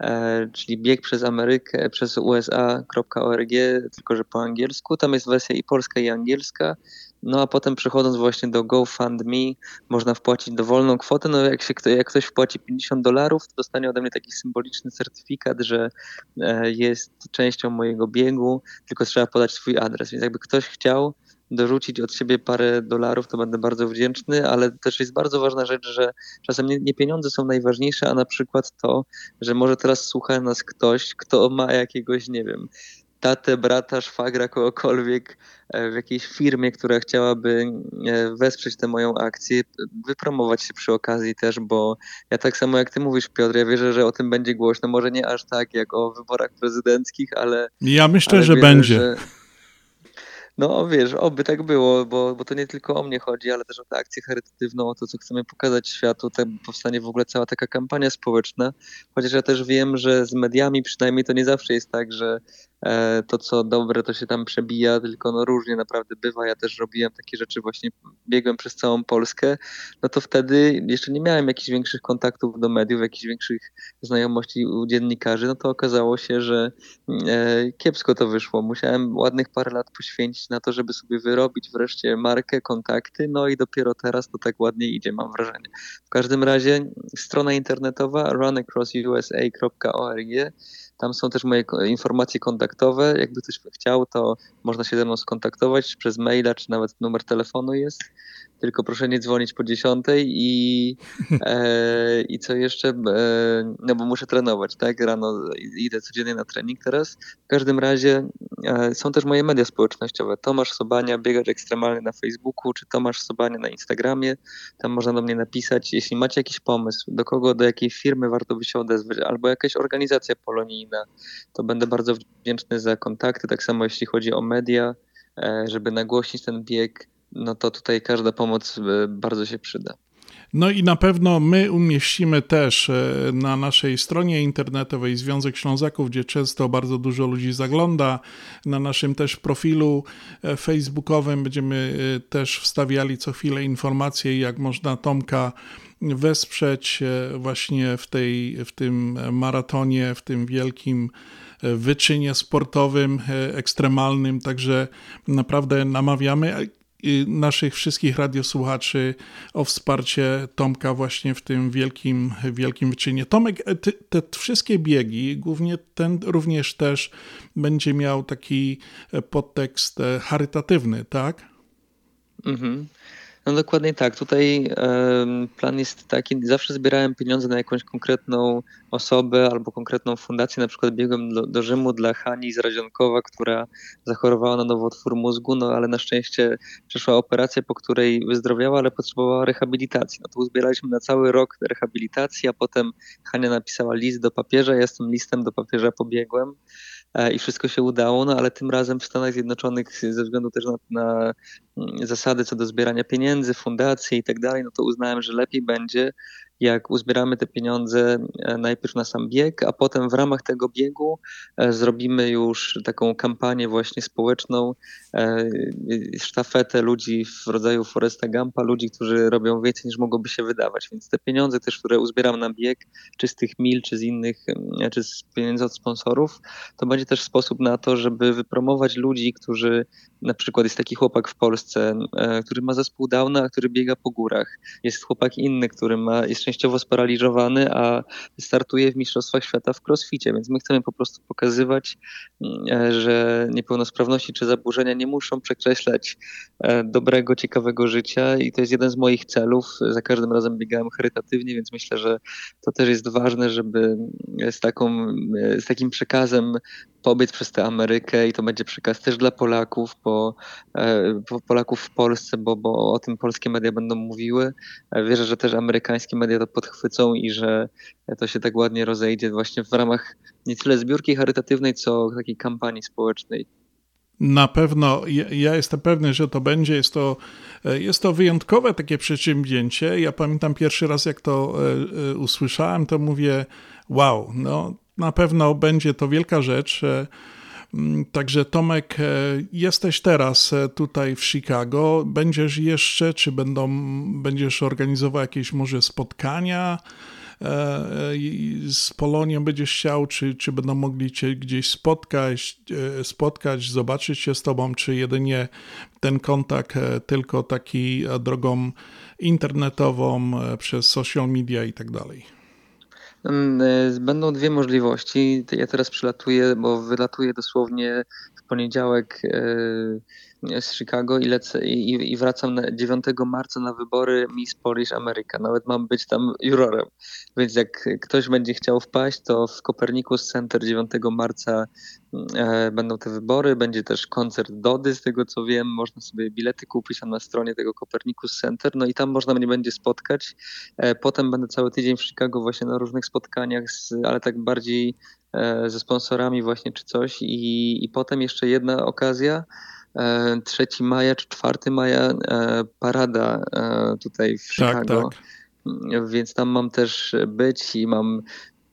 e, czyli bieg przez Amerykę, przez USA.org, tylko że po angielsku. Tam jest wersja i polska, i angielska. No a potem przechodząc właśnie do GoFundMe, można wpłacić dowolną kwotę. No jak, się, jak ktoś wpłaci 50 dolarów, to dostanie ode mnie taki symboliczny certyfikat, że e, jest częścią mojego biegu, tylko trzeba podać swój adres. Więc jakby ktoś chciał dorzucić od siebie parę dolarów, to będę bardzo wdzięczny, ale też jest bardzo ważna rzecz, że czasem nie, nie pieniądze są najważniejsze, a na przykład to, że może teraz słucha nas ktoś, kto ma jakiegoś, nie wiem, tatę, brata, szwagra, kogokolwiek e, w jakiejś firmie, która chciałaby e, wesprzeć tę moją akcję, wypromować się przy okazji też, bo ja tak samo jak ty mówisz, Piotr, ja wierzę, że o tym będzie głośno, może nie aż tak jak o wyborach prezydenckich, ale... Ja myślę, ale że wierzę, będzie. że- No wiesz, oby tak było, bo, bo to nie tylko o mnie chodzi, ale też o tę akcję charytatywną, o to, co chcemy pokazać światu. Tak powstanie w ogóle cała taka kampania społeczna. Chociaż ja też wiem, że z mediami przynajmniej to nie zawsze jest tak, że to co dobre to się tam przebija, tylko no różnie naprawdę bywa. Ja też robiłem takie rzeczy, właśnie biegłem przez całą Polskę, no to wtedy jeszcze nie miałem jakichś większych kontaktów do mediów, jakichś większych znajomości u dziennikarzy, no to okazało się, że e, kiepsko to wyszło. Musiałem ładnych parę lat poświęcić na to, żeby sobie wyrobić wreszcie markę, kontakty, no i dopiero teraz to tak ładnie idzie, mam wrażenie. W każdym razie strona internetowa runacrossusa.org tam są też moje informacje kontaktowe. Jakby ktoś chciał, to można się ze mną skontaktować. Przez maila, czy nawet numer telefonu jest. Tylko proszę nie dzwonić po dziesiątej i, e, i co jeszcze, e, no bo muszę trenować, tak, rano idę codziennie na trening teraz. W każdym razie e, są też moje media społecznościowe, Tomasz Sobania, biegacz ekstremalny na Facebooku, czy Tomasz Sobania na Instagramie, tam można do mnie napisać, jeśli macie jakiś pomysł, do kogo, do jakiej firmy warto by się odezwać, albo jakaś organizacja polonijna, to będę bardzo wdzięczny za kontakty, tak samo jeśli chodzi o media, e, żeby nagłośnić ten bieg, no to tutaj każda pomoc e, bardzo się przyda. No i na pewno my umieścimy też e, na naszej stronie internetowej Związek Ślązaków, gdzie często bardzo dużo ludzi zagląda. Na naszym też profilu facebookowym będziemy też wstawiali co chwilę informacje, jak można Tomka wesprzeć właśnie w, tej, w tym maratonie, w tym wielkim wyczynie sportowym, ekstremalnym. Także naprawdę namawiamy naszych wszystkich radiosłuchaczy o wsparcie Tomka właśnie w tym wielkim, wielkim wyczynie. Tomek, e, ty, te wszystkie biegi, głównie ten również też będzie miał taki e, podtekst e, charytatywny, tak? Mhm. No dokładnie tak. Tutaj plan jest taki, zawsze zbierałem pieniądze na jakąś konkretną osobę albo konkretną fundację. Na przykład biegłem do, do Rzymu dla Hani z Radzionkowa, która zachorowała na nowotwór mózgu, no ale na szczęście przeszła operację, po której wyzdrowiała, ale potrzebowała rehabilitacji. No to uzbieraliśmy na cały rok rehabilitacji, a potem Hania napisała list do papieża, ja z tym listem do papieża pobiegłem. E, i wszystko się udało, no ale tym razem w Stanach Zjednoczonych ze względu też na, na mm, zasady co do zbierania pieniędzy, fundacji i tak dalej, no to uznałem, że lepiej będzie, jak uzbieramy te pieniądze e, najpierw na sam bieg, a potem w ramach tego biegu e, zrobimy już taką kampanię właśnie społeczną, e, sztafetę ludzi w rodzaju Foresta Gampa, ludzi, którzy robią więcej niż mogłoby się wydawać. Więc te pieniądze też, które uzbieram na bieg, czy z tych mil, czy z innych, czy z pieniędzy od sponsorów, to będzie też sposób na to, żeby wypromować ludzi, którzy na przykład jest taki chłopak w Polsce, który ma zespół Downa, który biega po górach. Jest chłopak inny, który ma, jest częściowo sparaliżowany, a startuje w Mistrzostwach Świata w crossficie, więc my chcemy po prostu pokazywać, mm, że niepełnosprawności czy zaburzenia nie muszą przekreślać e, dobrego, ciekawego życia i to jest jeden z moich celów. Za każdym razem biegałem charytatywnie, więc myślę, że to też jest ważne, żeby z, taką, z takim przekazem pobyt przez tę Amerykę i to będzie przekaz też dla Polaków, bo, e, Polaków w Polsce, bo, bo o tym polskie media będą mówiły. E, wierzę, że też amerykańskie media to podchwycą i że to się tak ładnie rozejdzie właśnie w ramach nie tyle zbiórki charytatywnej, co takiej kampanii społecznej. Na pewno, ja jestem pewny, że to będzie. Jest to, e, jest to wyjątkowe takie przedsięwzięcie. Ja pamiętam pierwszy raz, jak to usłyszałem, to mówię, wow, no na pewno będzie to wielka rzecz. E, mm, także Tomek, e, jesteś teraz e, tutaj w Chicago. Będziesz jeszcze, czy będą, będziesz organizował jakieś może spotkania z Polonią będziesz chciał, czy, czy będą mogli cię gdzieś spotkać, spotkać, zobaczyć się z tobą, czy jedynie ten kontakt tylko taki drogą internetową przez social media i tak dalej? E, będą dwie możliwości. Ja teraz przylatuję, bo wylatuję dosłownie w poniedziałek e, z Chicago i, lecę, i, i wracam na 9 marca na wybory Miss Polish America. Nawet mam być tam jurorem. Więc jak ktoś będzie chciał wpaść, to w Copernicus Center 9 marca E, będą te wybory, będzie też koncert Dody, z tego co wiem, można sobie bilety kupić na stronie tego Copernicus Center, no i tam można mnie będzie spotkać. E, potem będę cały tydzień w Chicago właśnie na różnych spotkaniach, z, ale tak bardziej e, ze sponsorami właśnie czy coś i, i potem jeszcze jedna okazja, 3 maja czy 4 maja parada tutaj w tak, Chicago. Tak, tak. Więc tam mam też być i mam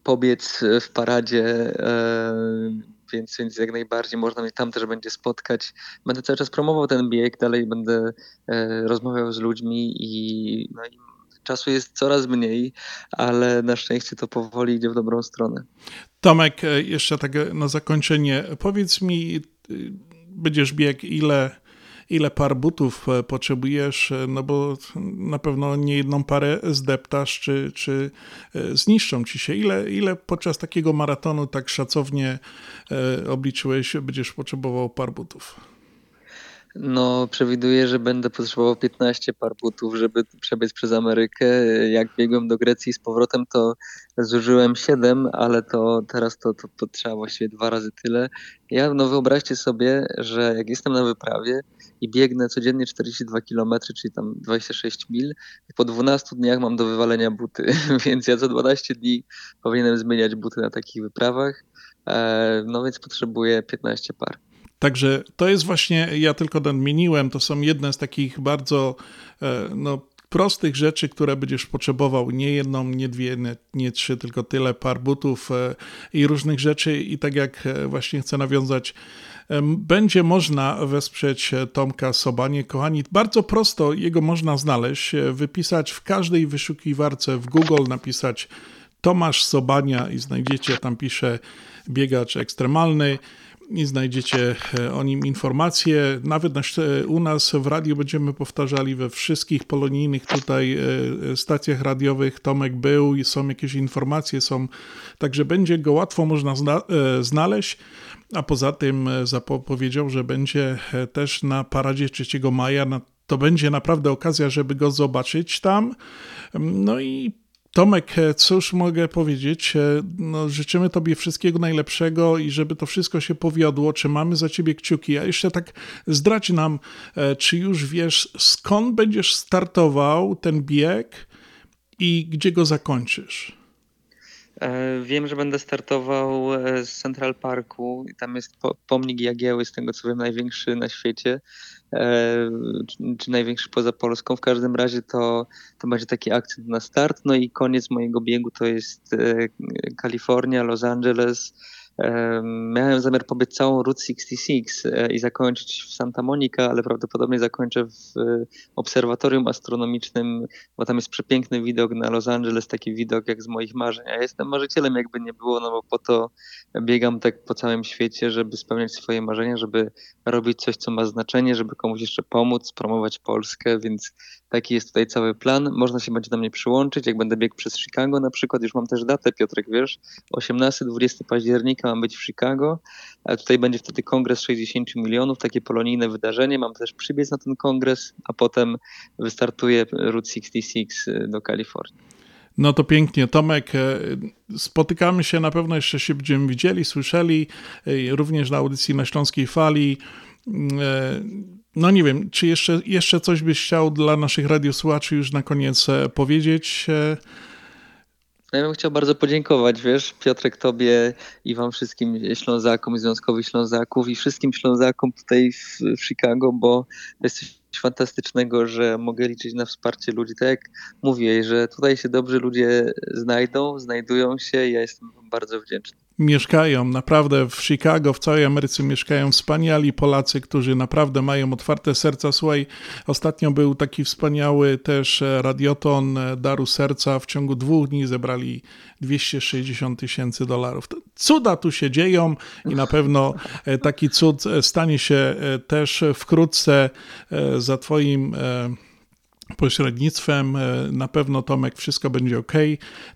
pobiec w paradzie więc, więc jak najbardziej można mnie tam też będzie spotkać. Będę cały czas promował ten bieg, dalej będę e, rozmawiał z ludźmi i, no i czasu jest coraz mniej, ale na szczęście to powoli idzie w dobrą stronę. Tomek, e, jeszcze tak na zakończenie, powiedz mi, będziesz bieg ile ile par butów e, potrzebujesz, e, no bo na pewno nie jedną parę zdeptasz, czy, czy e, zniszczą ci się. Ile, ile podczas takiego maratonu tak szacownie obliczyłeś, będziesz potrzebował par butów? No, przewiduję, że będę potrzebował 15 par butów, żeby przebiec przez Amerykę. Jak biegłem do Grecji z powrotem, to zużyłem 7, ale to teraz to, to, to trzeba właściwie dwa razy tyle. Ja, no wyobraźcie sobie, że jak jestem na wyprawie i biegnę codziennie 42 km, czyli tam 26 mil, po 12 dniach mam do wywalenia buty, więc ja co 12 dni powinienem zmieniać buty na takich wyprawach. E, no więc potrzebuję 15 par. Także to jest właśnie, ja tylko nadmieniłem, to są jedne z takich bardzo e, no, prostych rzeczy, które będziesz potrzebował. Nie jedną, nie dwie, nie, nie, trzy, tylko tyle par butów e, i różnych rzeczy. I tak jak e, właśnie chcę nawiązać, będzie można wesprzeć Tomka Sobanie. Kochani, bardzo prosto jego można znaleźć, wypisać w każdej wyszukiwarce w Google, napisać Tomasz Sobania i znajdziecie, tam pisze biegacz ekstremalny i znajdziecie e, o nim informacje. Nawet u nas w radiu będziemy powtarzali we wszystkich polonijnych tutaj e, stacjach radiowych. Tomek był i są jakieś informacje, są, także będzie go łatwo można zna e, znaleźć. A poza tym zapowiedział, że będzie też na paradzie 3 maja. To będzie naprawdę okazja, żeby go zobaczyć tam. No i Tomek, e, cóż mogę powiedzieć? E, no, życzymy Tobie wszystkiego najlepszego i żeby to wszystko się powiodło. Czy mamy za Ciebie kciuki? A jeszcze tak zdradź nam, e, czy już wiesz, skąd będziesz startował ten bieg i gdzie go zakończysz? Wiem, że będę startował z Central Parku. Tam jest pomnik Jagieły, z tego co wiem, największy na świecie. E, czy największy poza Polską. W każdym razie to, to będzie taki akcent na start. No i koniec mojego biegu to jest e, Kalifornia, Los Angeles, Miałem zamiar pobyć całą Route 66 e, i zakończyć w Santa Monica, ale prawdopodobnie zakończę w e, obserwatorium astronomicznym, bo tam jest przepiękny widok na Los Angeles, taki widok jak z moich marzeń. Ja jestem marzycielem, jakby nie było, no bo po to biegam tak po całym świecie, żeby spełniać swoje marzenia, żeby robić coś, co ma znaczenie, żeby komuś jeszcze pomóc, promować Polskę, więc taki jest tutaj cały plan. Można się będzie do mnie przyłączyć, jak będę biegł przez Chicago na przykład, już mam też datę, Piotrek, wiesz, 18-20 października ma być w Chicago. A tutaj będzie wtedy kongres 60 milionów, takie polonijne wydarzenie. Mam też przybiec na ten kongres, a potem wystartuję Route 66 y, do Kalifornii. No to pięknie. Tomek, e, spotykamy się, na pewno jeszcze się będziemy widzieli, słyszeli, e, również na audycji na Śląskiej Fali. E, no nie wiem, czy jeszcze, jeszcze coś byś chciał dla naszych radiosłuchaczy już na koniec powiedzieć? No ja bym chciał bardzo podziękować, wiesz, Piotrek, tobie i wam wszystkim Ślązakom, Związkowi Ślązaków i wszystkim Ślązakom tutaj w, w Chicago, bo jest coś fantastycznego, że mogę liczyć na wsparcie ludzi. Tak jak mówię, że tutaj się dobrze ludzie znajdą, znajdują się. Ja jestem bardzo wdzięczny mieszkają, naprawdę w Chicago, w całej Ameryce mieszkają wspaniali Polacy, którzy naprawdę mają otwarte serca. Słuchaj, ostatnio był taki wspaniały też radioton Daru Serca. W ciągu dwóch dni zebrali 260 tysięcy dolarów. Cuda tu się dzieją i na pewno e, taki cud stanie się e, też wkrótce e, za Twoim pośrednictwem. E, na pewno Tomek wszystko będzie ok.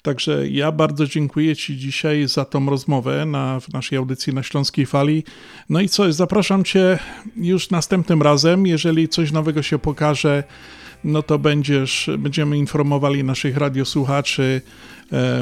Także ja bardzo dziękuję Ci dzisiaj za tą rozmowę na, w naszej audycji na Śląskiej Fali. No i co, zapraszam Cię już następnym razem, jeżeli coś nowego się pokaże, no to będziesz, będziemy informowali naszych radiosłuchaczy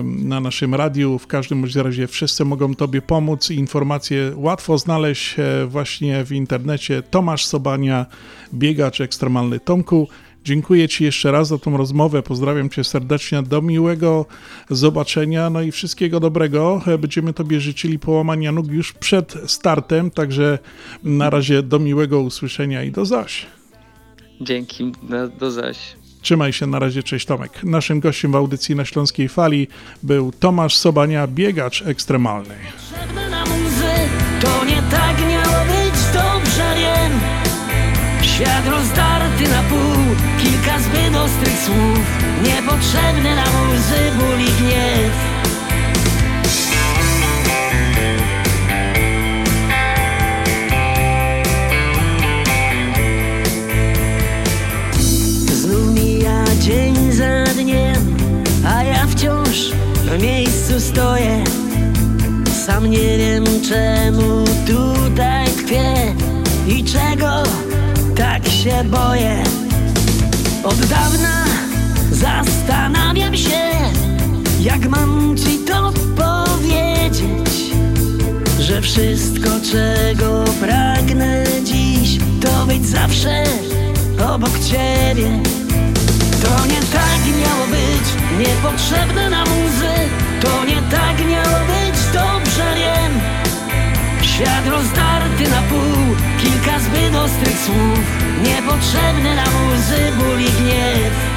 na naszym radiu. W każdym razie wszyscy mogą Tobie pomóc. Informacje łatwo znaleźć e, właśnie w internecie. Tomasz Sobania, biegacz ekstremalny Tomku. Dziękuję Ci jeszcze raz za tą rozmowę. Pozdrawiam Cię serdecznie. Do miłego zobaczenia. No i wszystkiego dobrego. Będziemy Tobie życzyli połamania nóg już przed startem. Także na razie do miłego usłyszenia i do zaś. Dzięki, do zaś. Trzymaj się na razie, cześć Tomek. Naszym gościem w audycji na Śląskiej Fali był Tomasz Sobania, biegacz ekstremalny. To nie tak miało być, dobrze wiem Świat rozdarty na pół Zbyt ostrych słów Niepotrzebne nam łzy, ból i gniew. Znów mija dzień za dniem A ja wciąż w miejscu stoję. Sam nie wiem czemu tutaj tkwię I czego tak się boję Od dawna zastanawiam się Jak mam ci to powiedzieć Że wszystko czego pragnę dziś To być zawsze obok ciebie. To nie tak miało być Niepotrzebne na muzy. To nie tak miało być Dobrze wiem Świat rozdarty na pół Kilka zbyt ostrych słów Niepotrzebne na łzy, ból i gniew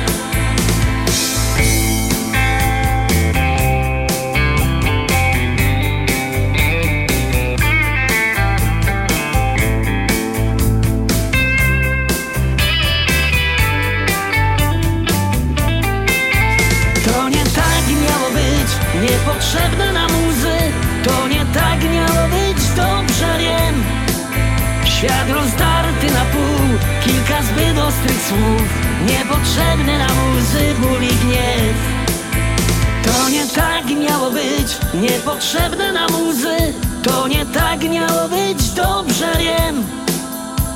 Świat rozdarty na pół Kilka zbyt ostrych słów Niepotrzebne na łzy, ból i gniew. To nie tak miało być Niepotrzebne na muzy. To nie tak miało być Dobrze wiem.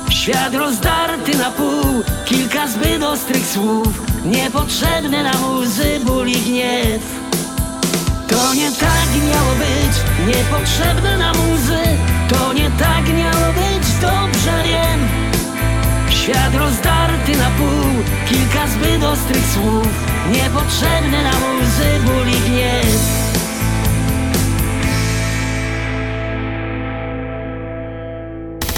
Świat rozdarty na pół Kilka zbyt ostrych słów Niepotrzebne na łzy, ból i gniew. To nie tak miało być Niepotrzebne na muzy To nie tak miało być Dobrze wiem. Świat rozdarty na pół Kilka zbyt ostrych słów. Niepotrzebne na łzy, ból i gniew.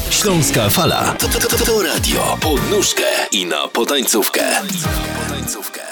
Śląska fala. To, to, to, to radio. Pod nóżkę i na potańcówkę. potańcówkę.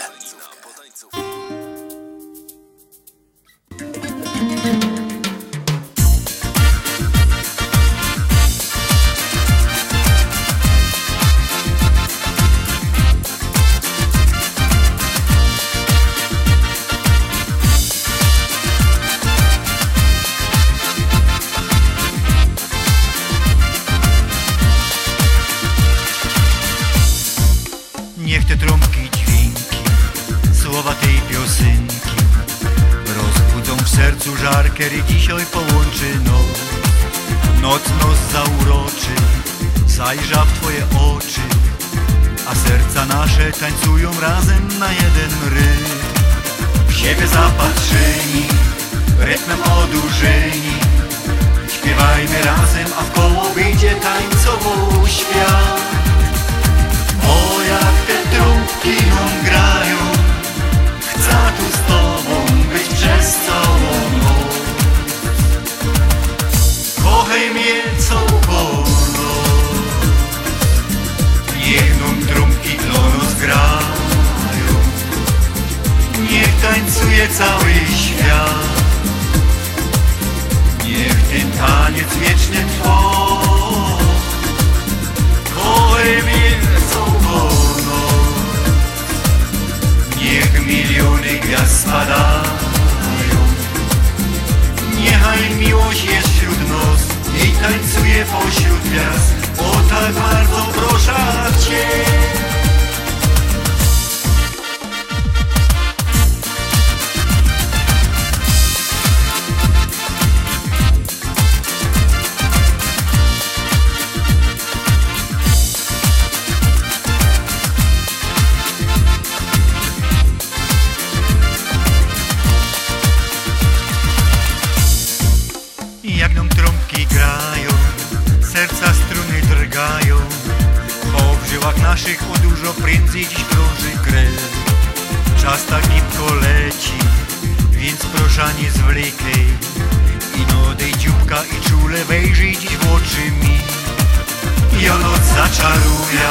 Ja noc zaczaruje,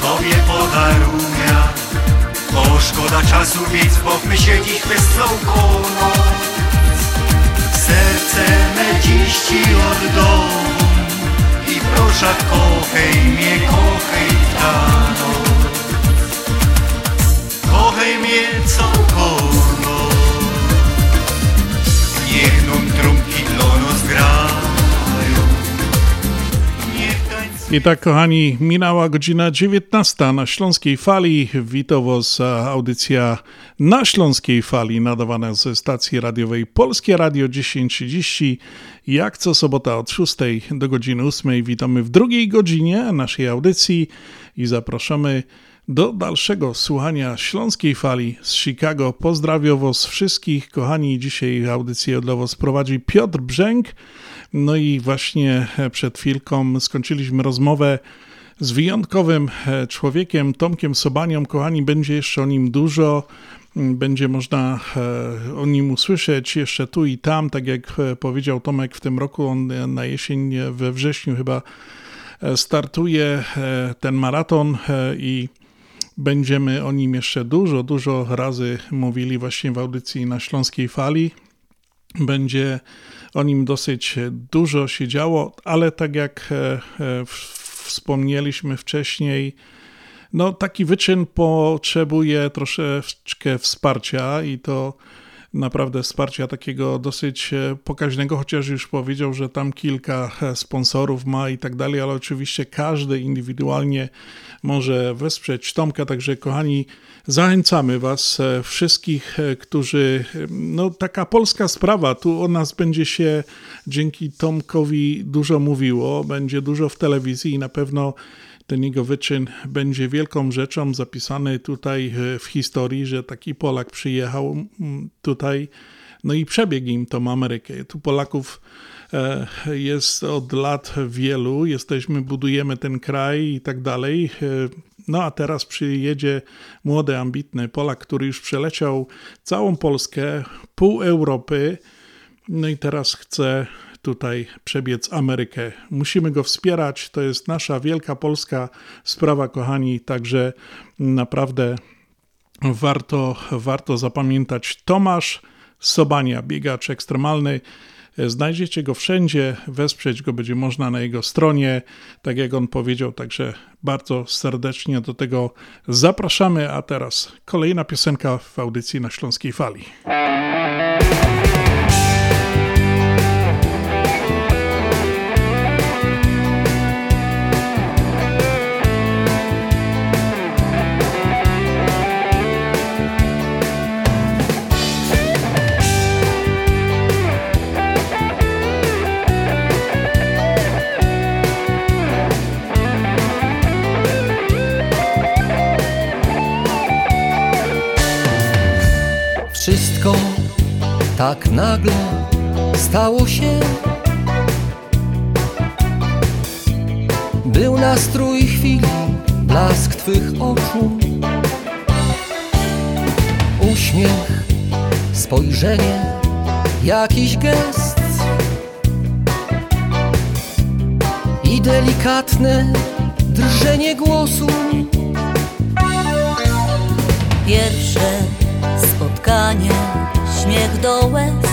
tobie podaruję, bo szkoda czasu, więc bawmy się dziś noc. Serce me dziś ci oddam dusza, kochaj mnie, kochaj ta noc. Kochaj mnie całkowicie. Niech nam trumki dla nas grają. I tak, kochani, minęła godzina 19 na Śląskiej Fali. Witam Was, audycja na Śląskiej Fali, nadawana ze stacji radiowej Polskie Radio 1030. Jak co sobota od 6 do godziny 8 witamy w drugiej godzinie naszej audycji i zapraszamy do dalszego słuchania Śląskiej Fali z Chicago. Pozdrawiam Was wszystkich, kochani. Dzisiaj audycję dla Was prowadzi Piotr Brzęk. No i właśnie przed chwilką skończyliśmy rozmowę z wyjątkowym e, człowiekiem, Tomkiem Sobanią. Kochani, będzie jeszcze o nim dużo. Będzie można e, o nim usłyszeć jeszcze tu i tam, tak jak e, powiedział Tomek w tym roku, on na jesień, we wrześniu chyba startuje ten maraton i będziemy o nim jeszcze dużo, dużo razy mówili właśnie w audycji na Śląskiej Fali. Będzie o nim dosyć dużo się działo, ale tak jak wspomnieliśmy wcześniej, no taki wyczyn potrzebuje troszeczkę wsparcia i to naprawdę wsparcia takiego dosyć pokaźnego, chociaż już powiedział, że tam kilka sponsorów ma i tak dalej, ale oczywiście każdy indywidualnie może wesprzeć Tomka, także kochani, zachęcamy Was wszystkich, którzy, no taka polska sprawa, tu o nas będzie się dzięki Tomkowi dużo mówiło, będzie dużo w telewizji i na pewno ten jego wyczyn będzie wielką rzeczą, zapisany tutaj w historii, że taki Polak przyjechał tutaj, no i przebiegł im tą Amerykę. Tu Polaków jest od lat wielu, jesteśmy, budujemy ten kraj i tak dalej. No a teraz przyjedzie młody, ambitny Polak, który już przeleciał całą Polskę, pół Europy, no i teraz chce tutaj przebiec Amerykę. Musimy go wspierać, to jest nasza wielka polska sprawa, kochani, także naprawdę warto, warto zapamiętać Tomasz Sobania, biegacz ekstremalny. Znajdziecie go wszędzie, wesprzeć go będzie można na jego stronie, tak jak on powiedział, także bardzo serdecznie do tego zapraszamy. A teraz kolejna piosenka w audycji na Śląskiej Fali. Wszystko tak nagle stało się. Był nastrój chwili, blask twych oczu, uśmiech, spojrzenie, jakiś gest i delikatne drżenie głosu. Pierwsze spotkanie, śmiech do łez.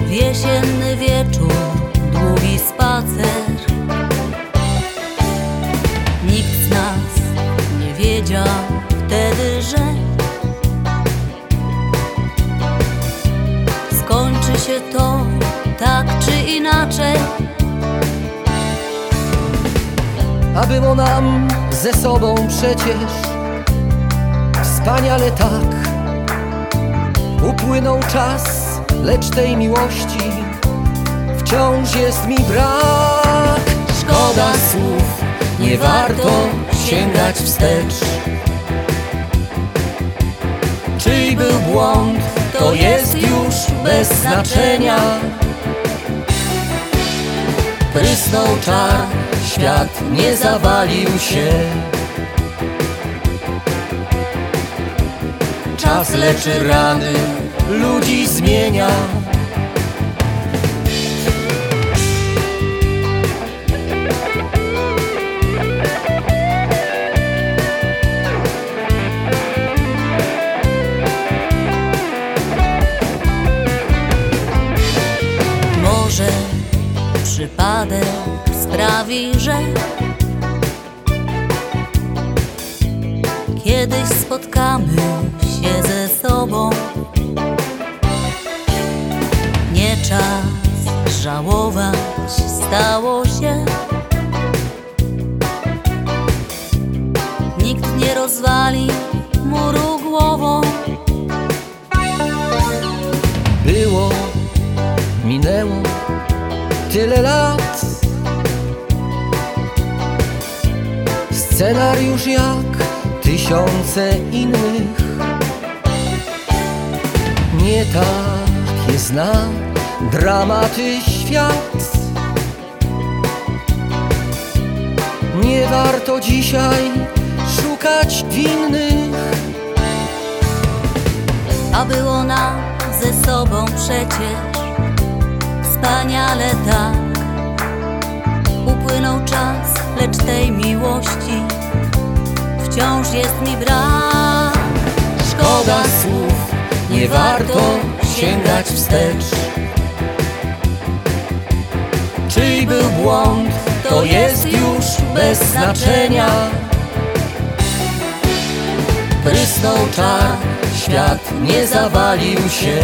W jesienny wieczór, długi spacer. Nikt z nas nie wiedział wtedy, że Skończy się to tak czy inaczej. A było nam ze sobą przecież wspaniale tak. Upłynął czas, lecz tej miłości wciąż jest mi brak. Szkoda słów, nie warto sięgać wstecz. Czyj był błąd, to jest już bez znaczenia. Prysnął czar, świat nie zawalił się Czas leczy rany, ludzi zmienia. Może przypadek sprawi, że kiedyś spotkamy żałować, stało się. Nikt nie rozwali muru głową. Było, minęło tyle lat Scenariusz jak tysiące innych Nie takie zna dramaty świat Nie warto dzisiaj szukać winnych A było nam ze sobą przecież wspaniale tak. Upłynął czas, lecz tej miłości wciąż jest mi brak. Szkoda słów, nie warto sięgać wstecz był błąd, to jest już bez znaczenia. Prysnął czar, świat nie zawalił się.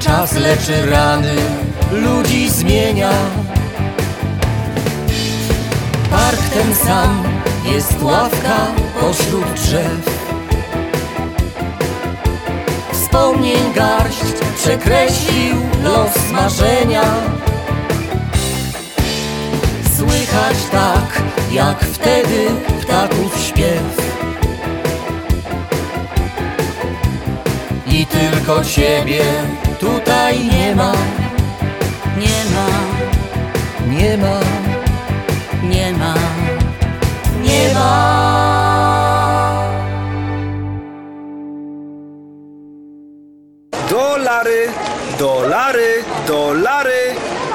Czas leczy rany, ludzi zmienia. Park ten sam, jest ławka pośród drzew. Wspomnień garść przekreślił los marzenia. Słychać tak, jak wtedy ptaków śpiew. I tylko ciebie tutaj nie ma. Nie ma, Nie ma, nie ma, nie ma. Dolary, dolary,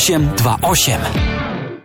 0828.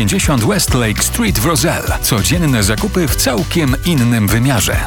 50 West Lake Street w Roselle. Codzienne zakupy w całkiem innym wymiarze.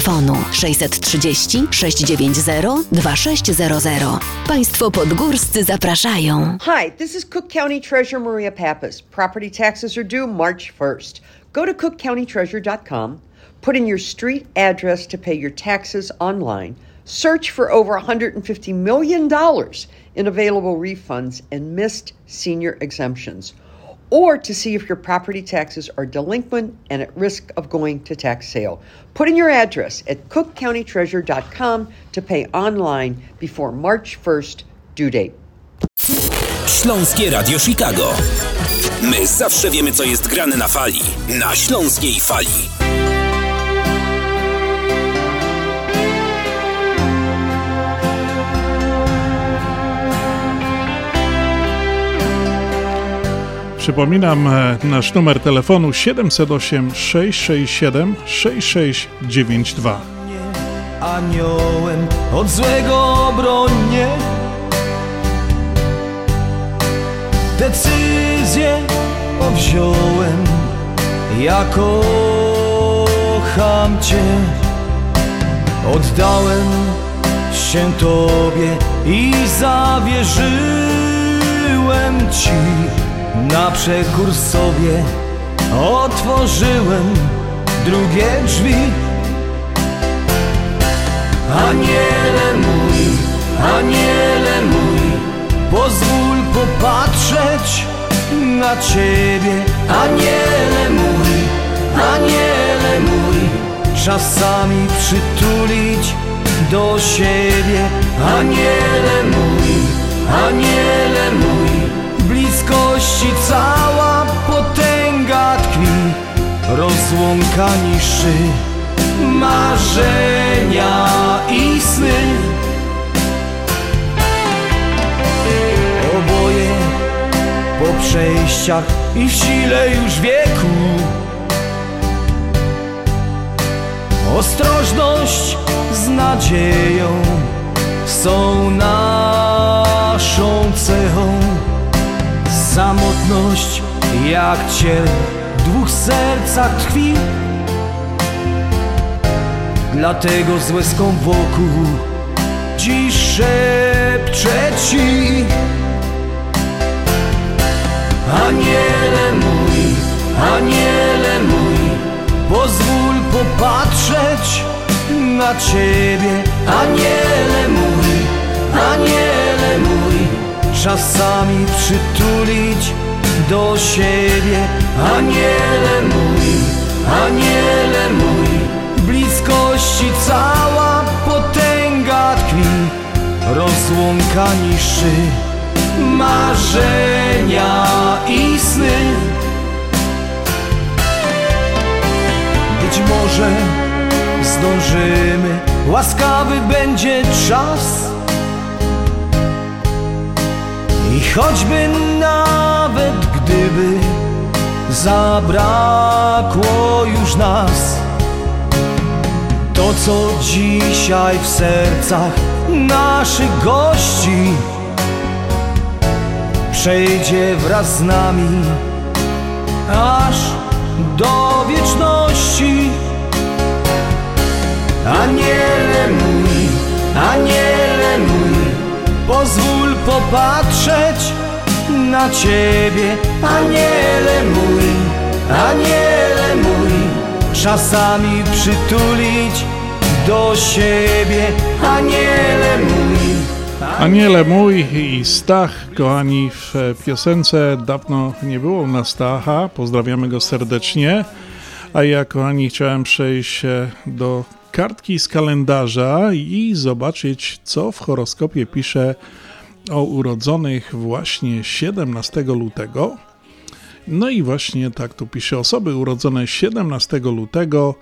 630 690 2600. Państwo podgórscy zapraszają. Hi, this is Cook County Treasurer Maria Pappas. Property taxes are due March 1st. Go to cookcountytreasurer.com, put in your street address to pay your taxes online, search for over $150 million in available refunds and missed senior exemptions. Or to see if your property taxes are delinquent and at risk of going to tax sale. Put in your address at cookcountytreasure.com to pay online before March 1st due date. Śląskie Radio Chicago. My zawsze wiemy, co jest grane na fali. Na Śląskiej Fali. Przypominam e, nasz numer telefonu 708 667 6692. Aniołem od złego obronie Decyzję powziąłem. Ja kocham Cię. Oddałem się Tobie i zawierzyłem Ci na przekór sobie otworzyłem drugie drzwi. Aniele mój, aniele mój Pozwól popatrzeć na ciebie. Aniele mój, aniele mój Czasami przytulić do siebie. Aniele mój, aniele mój bliskości cała potęga tkwi Rozłąka niższy marzenia i sny. Oboje po przejściach i w sile już wieku. Ostrożność z nadzieją są naszą cechą Samotność jak ciel w dwóch sercach tkwi. Dlatego z łezką wokół dziś szepczę ci. Aniele mój, aniele mój Pozwól popatrzeć na ciebie. Aniele mój, aniele mój czasami przytulić do siebie. Aniele mój, aniele mój bliskości cała potęga tkwi. Rozłąka niższy marzenia i sny. Być może zdążymy, łaskawy będzie czas i choćby nawet gdyby zabrakło już nas To co dzisiaj w sercach naszych gości Przejdzie wraz z nami aż do wieczności. Aniele mój, aniele mój Pozwól popatrzeć na Ciebie Aniele mój, aniele mój. Czasami przytulić do siebie Aniele mój. Aniele mój i Stach, kochani, w piosence dawno nie było na Stacha, pozdrawiamy go serdecznie. A ja, kochani, chciałem przejść do kartki z kalendarza i zobaczyć, co w horoskopie pisze o urodzonych właśnie 17 lutego. No i właśnie tak tu pisze: osoby urodzone 17 lutego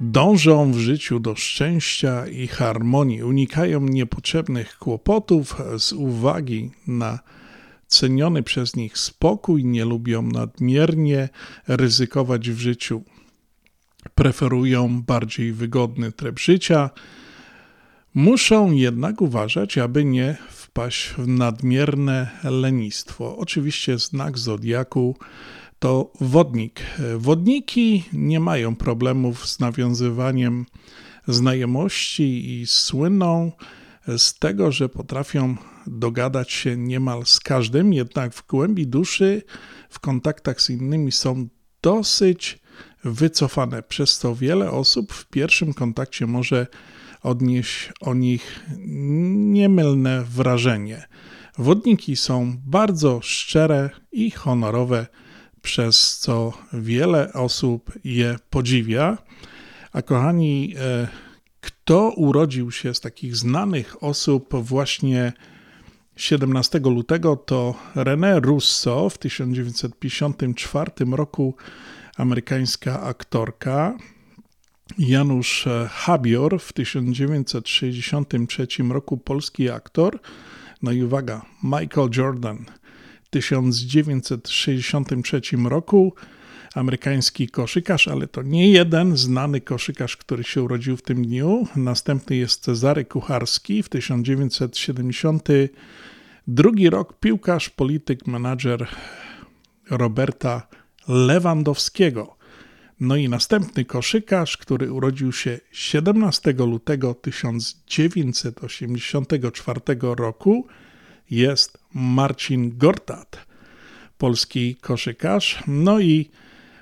dążą w życiu do szczęścia i harmonii, unikają niepotrzebnych kłopotów z uwagi na ceniony przez nich spokój, nie lubią nadmiernie ryzykować w życiu preferują bardziej wygodny tryb życia, muszą jednak uważać, aby nie wpaść w nadmierne lenistwo. Oczywiście znak zodiaku to wodnik. Wodniki nie mają problemów z nawiązywaniem znajomości i słyną z tego, że potrafią dogadać się niemal z każdym, jednak w głębi duszy w kontaktach z innymi są dosyć wycofane, przez co wiele osób w pierwszym kontakcie może odnieść o nich niemylne wrażenie. Wodniki są bardzo szczere i honorowe przez co wiele osób je podziwia. A kochani, e, kto urodził się z takich znanych osób właśnie 17 lutego, to René Russo w 1954 roku, amerykańska aktorka. Janusz Habior w 1963 roku, polski aktor. No i uwaga, Michael Jordan w 1963 roku, amerykański koszykarz, ale to nie jeden znany koszykarz, który się urodził w tym dniu. Następny jest Cezary Kucharski w 1972 rok, piłkarz, polityk, menadżer Roberta Lewandowskiego. No i następny koszykarz, który urodził się 17 lutego 1984 roku, jest Marcin Gortat, polski koszykarz. No i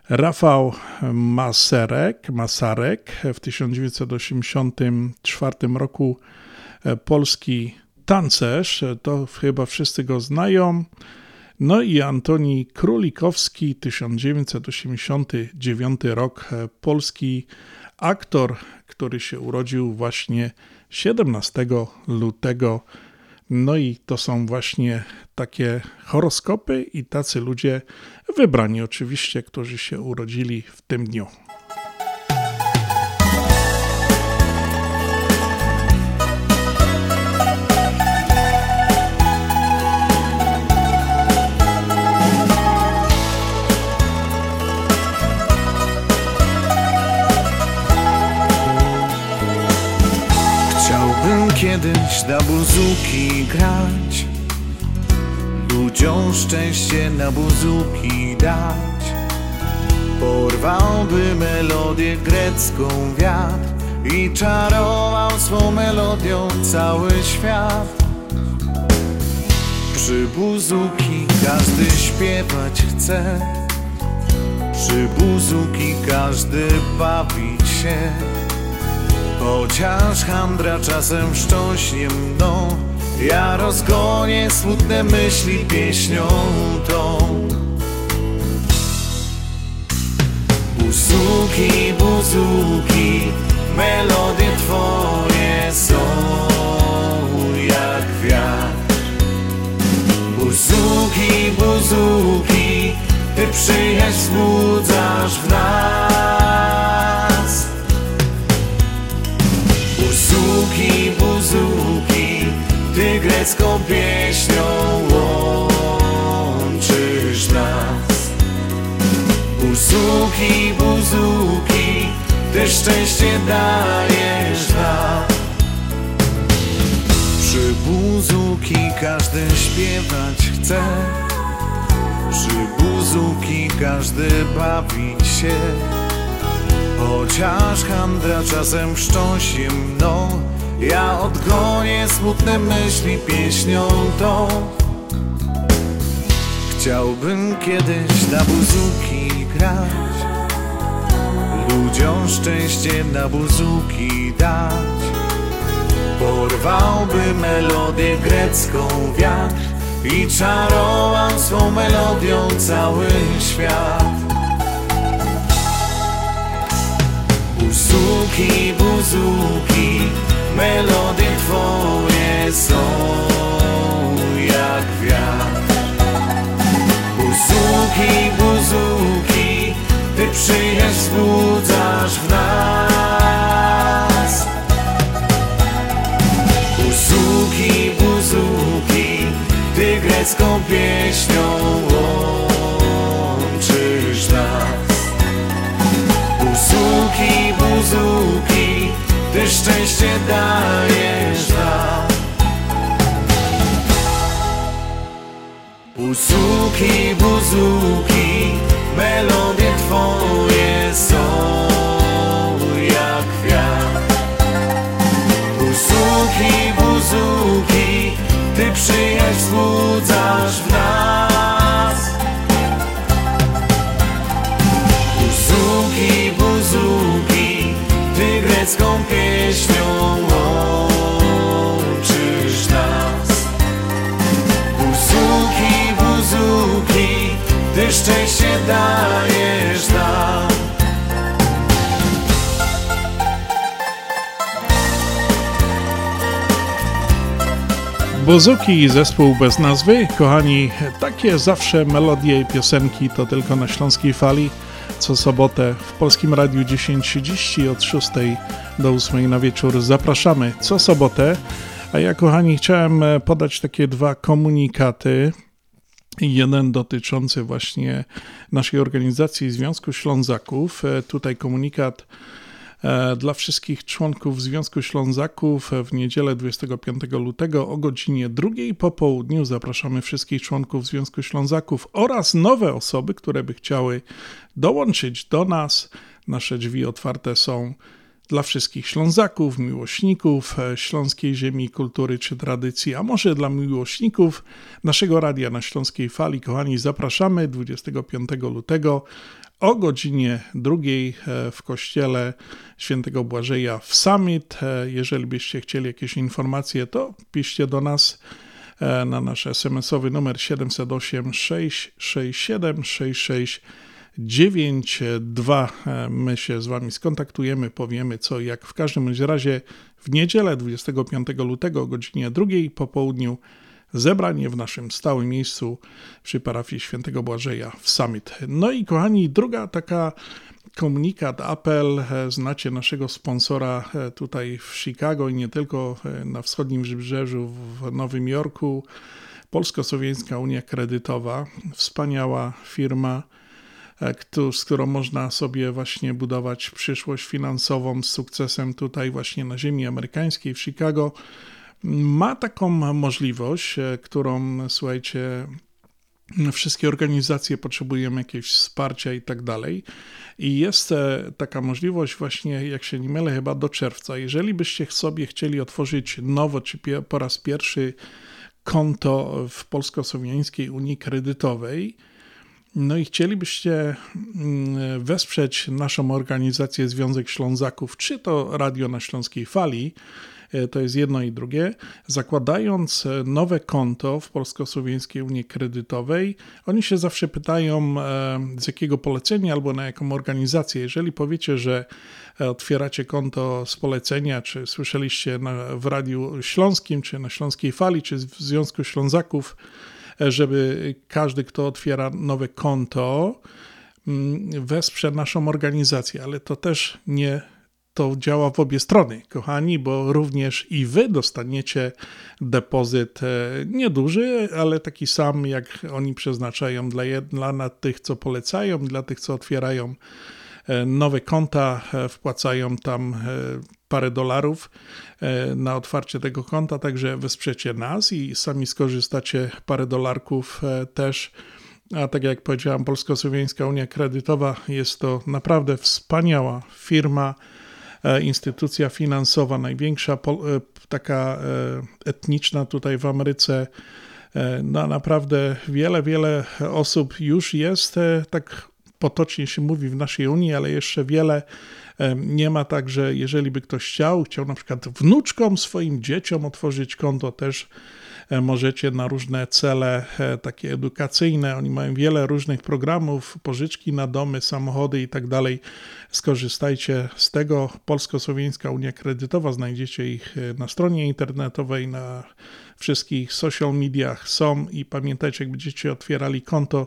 Rafał Maserek, Masarek w 1984 roku e, polski tancerz, to chyba wszyscy go znają. No i Antoni Królikowski, 1989 rok, e, polski aktor, który się urodził właśnie 17 lutego. No i to są właśnie takie horoskopy i tacy ludzie wybrani oczywiście, którzy się urodzili w tym dniu. Kiedyś na buzuki grać. Ludziom szczęście na buzuki dać. Porwałby melodię grecką wiatr I czarował swą melodią cały świat. Przy buzuki każdy śpiewać chce. Przy buzuki każdy bawić się Chociaż handra czasem wstrząśnie mną Ja rozgonię smutne myśli pieśnią tą. Buzuki, buzuki, melodie twoje są jak wiatr. Buzuki, buzuki, ty przyjaźń wzbudzasz w nas ty grecką pieśnią łączysz nas. Buzuki, buzuki, ty szczęście dajesz nam. Przy buzuki każdy śpiewać chce, przy buzuki każdy bawić się. Chociaż handra czasem wstrząśnie mną Ja odgonię smutne myśli pieśnią tą. Chciałbym kiedyś na buzuki grać Ludziom szczęście na buzuki dać. Porwałby melodię grecką wiatr I czarował swą melodią cały świat. Buzuki, buzuki, melodie twoje są jak wiatr. Buzuki, buzuki, ty przyjaźń wzbudzasz w nas. Buzuki, buzuki, ty grecką pieśnią łączysz nas. Buzuki, buzuki, ty szczęście dajesz nam Buzuki, buzuki, melodie dajesz nam. Bozuki i zespół bez nazwy, kochani, takie zawsze melodie i piosenki to tylko na Śląskiej Fali, co sobotę w Polskim Radiu 10.30 od 6 do 8 na wieczór zapraszamy, co sobotę. A ja, kochani, chciałem podać takie dwa komunikaty. Jeden dotyczący właśnie naszej organizacji Związku Ślązaków. E, tutaj komunikat E, dla wszystkich członków Związku Ślązaków w niedzielę 25 lutego o godzinie drugiej po południu zapraszamy wszystkich członków Związku Ślązaków oraz nowe osoby, które by chciały dołączyć do nas. Nasze drzwi otwarte są dla wszystkich Ślązaków, miłośników e, śląskiej ziemi, kultury czy tradycji, a może dla miłośników naszego radia na Śląskiej Fali. Kochani, zapraszamy 25 lutego o godzinie drugiej e, w kościele świętego Błażeja w Summit. E, jeżeli byście chcieli jakieś informacje, to piszcie do nas na nasz SMS-owy numer 708 667 6692. My się z Wami skontaktujemy, powiemy co jak. W każdym razie w niedzielę 25 lutego o godzinie drugiej po południu zebranie w naszym stałym miejscu przy parafii świętego Błażeja w Summit. No i kochani, druga taka komunikat, apel, znacie naszego sponsora e, tutaj w Chicago i nie tylko e, na wschodnim wybrzeżu w Nowym Jorku, Polsko-Słowiańska Unia Kredytowa, wspaniała firma, e, z którą można sobie właśnie budować przyszłość finansową z sukcesem tutaj właśnie na ziemi amerykańskiej w Chicago ma taką możliwość, e, którą słuchajcie, wszystkie organizacje potrzebujemy jakiegoś wsparcia i tak dalej. I jest e, taka możliwość właśnie, jak się nie mylę, chyba do czerwca. Jeżeli byście sobie chcieli otworzyć nowo, czy po raz pierwszy konto w Polsko-Słowiańskiej Unii Kredytowej, no i chcielibyście mm, wesprzeć naszą organizację Związek Ślązaków, czy to Radio na Śląskiej Fali, E, to jest jedno i drugie. Zakładając e, nowe konto w Polsko-Słowiańskiej Unii Kredytowej, oni się zawsze pytają e, z jakiego polecenia albo na jaką organizację. Jeżeli powiecie, że otwieracie konto z polecenia, czy słyszeliście na, w Radiu Śląskim, czy na Śląskiej Fali, czy w Związku Ślązaków, żeby każdy, kto otwiera nowe konto, mm, wesprze naszą organizację, ale to też nie to działa w obie strony, kochani, bo również i wy dostaniecie depozyt e, nieduży, ale taki sam, jak oni przeznaczają dla, dla tych, co polecają, dla tych, co otwierają e, nowe konta, e, wpłacają tam parę dolarów na otwarcie tego konta, także wesprzecie nas i sami skorzystacie parę dolarków też. A tak jak powiedziałam, Polsko-Słowiańska Unia Kredytowa jest to naprawdę wspaniała firma E, instytucja finansowa, największa e, taka e, etniczna tutaj w Ameryce. No naprawdę wiele, wiele osób już jest, tak potocznie się mówi w naszej Unii, ale jeszcze wiele nie ma tak, że jeżeli by ktoś chciał, chciał na przykład wnuczkom, swoim dzieciom otworzyć konto też E, możecie na różne cele e, takie edukacyjne, oni mają wiele różnych programów, pożyczki na domy, samochody i tak dalej. Skorzystajcie z tego. Polsko-Słowiańska Unia Kredytowa, znajdziecie ich e, na stronie internetowej, na wszystkich social mediach są i pamiętajcie, jak będziecie otwierali konto,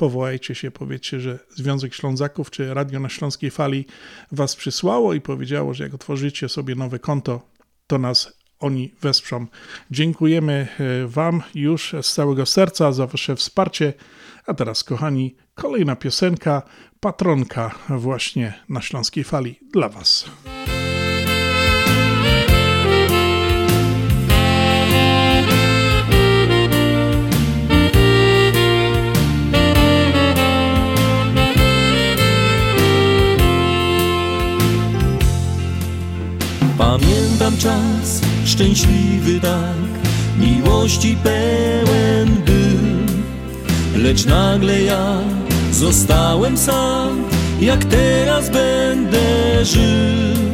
powołajcie się, powiedzcie, że Związek Ślązaków czy Radio na Śląskiej Fali was przysłało i powiedziało, że jak otworzycie sobie nowe konto, to nas oni wesprzą. Dziękujemy e, Wam już z całego serca za Wasze wsparcie. A teraz, kochani, kolejna piosenka, patronka właśnie na Śląskiej Fali dla Was. Pamiętam czas szczęśliwy tak, miłości pełen był. Lecz nagle ja zostałem sam, jak teraz będę żył.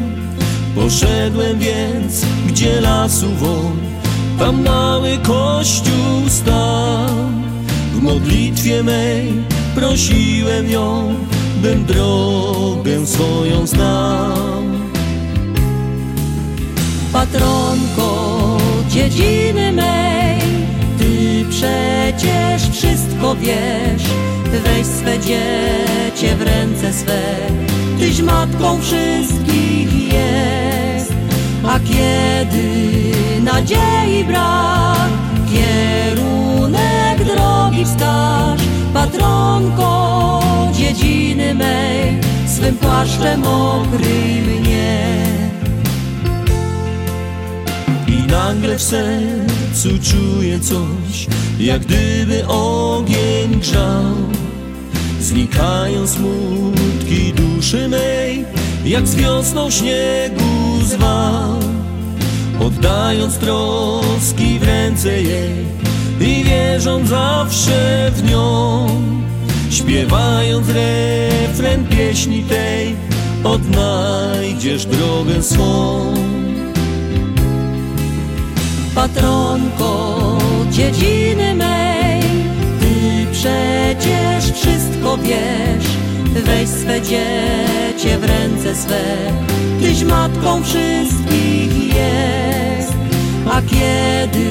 Poszedłem więc, gdzie lasu won, tam mały kościół stał. W modlitwie mej prosiłem ją, bym drogę swoją znał patronko dziedziny mej. przecież wszystko wiesz. Weź swe dziecię w ręce swe. Tyś matką wszystkich jest. A kiedy nadziei brak Kierunek drogi wskaż. Patronko dziedziny mej Swym płaszczem okryj mnie Nagle w sercu czuję coś Jak gdyby ogień grzał. Znikają smutki duszy mej Jak z wiosną śniegu zwał. Oddając troski w ręce jej I wierząc zawsze w nią Śpiewając refren pieśni tej Odnajdziesz drogę swą Patronko dziedziny mej. Ty przecież wszystko wiesz. Weź swe dziecię w ręce swe. Tyś matką wszystkich jest. A kiedy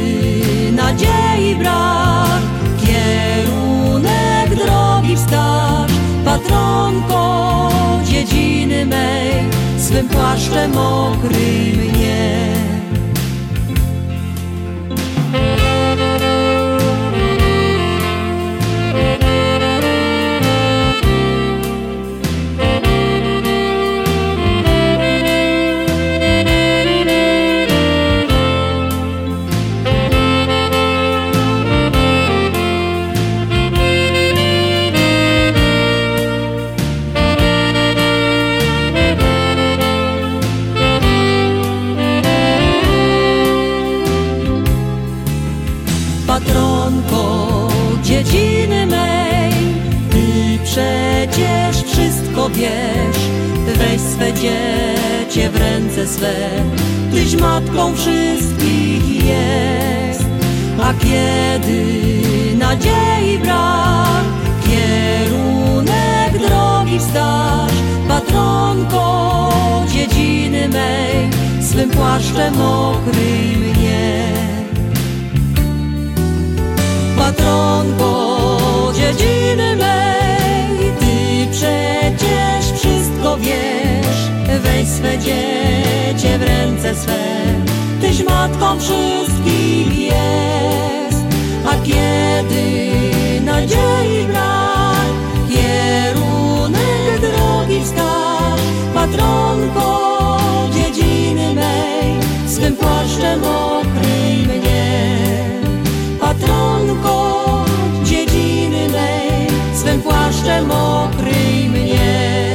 nadziei brak Kierunek drogi wskaż Patronko dziedziny mej Swym płaszczem okryj mnie dziecię w ręce swe. Tyś matką wszystkich jest. A kiedy nadziei brak Kierunek drogi wskaż Patronko dziedziny mej Swym płaszczem okryj mnie. Patronko dziedziny mej Ty przecież wszystko wiesz Weź swe dziecię w ręce swe. Tyś matką wszystkich jest A kiedy nadziei brak Kierunek drogi wskaż Patronko dziedziny mej Swym płaszczem okryj mnie. Patronko dziedziny mej, swym płaszczem okryj mnie.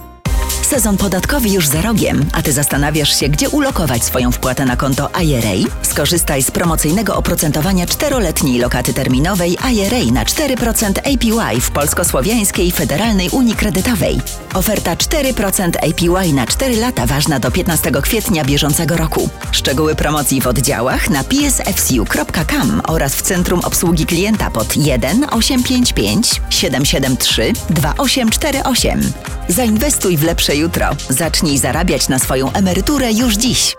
Sezon podatkowy już za rogiem, a ty zastanawiasz się, gdzie ulokować swoją wpłatę na konto IRA? Skorzystaj z promocyjnego oprocentowania czteroletniej lokaty terminowej IRA na 4% APY w Polsko-Słowiańskiej Federalnej Unii Kredytowej. Oferta 4% APY na 4 lata ważna do 15 kwietnia bieżącego roku. Szczegóły promocji w oddziałach na psfcu.com oraz w Centrum Obsługi Klienta pod 1 855 773 2848. Zainwestuj w lepsze jutro. Zacznij zarabiać na swoją emeryturę już dziś.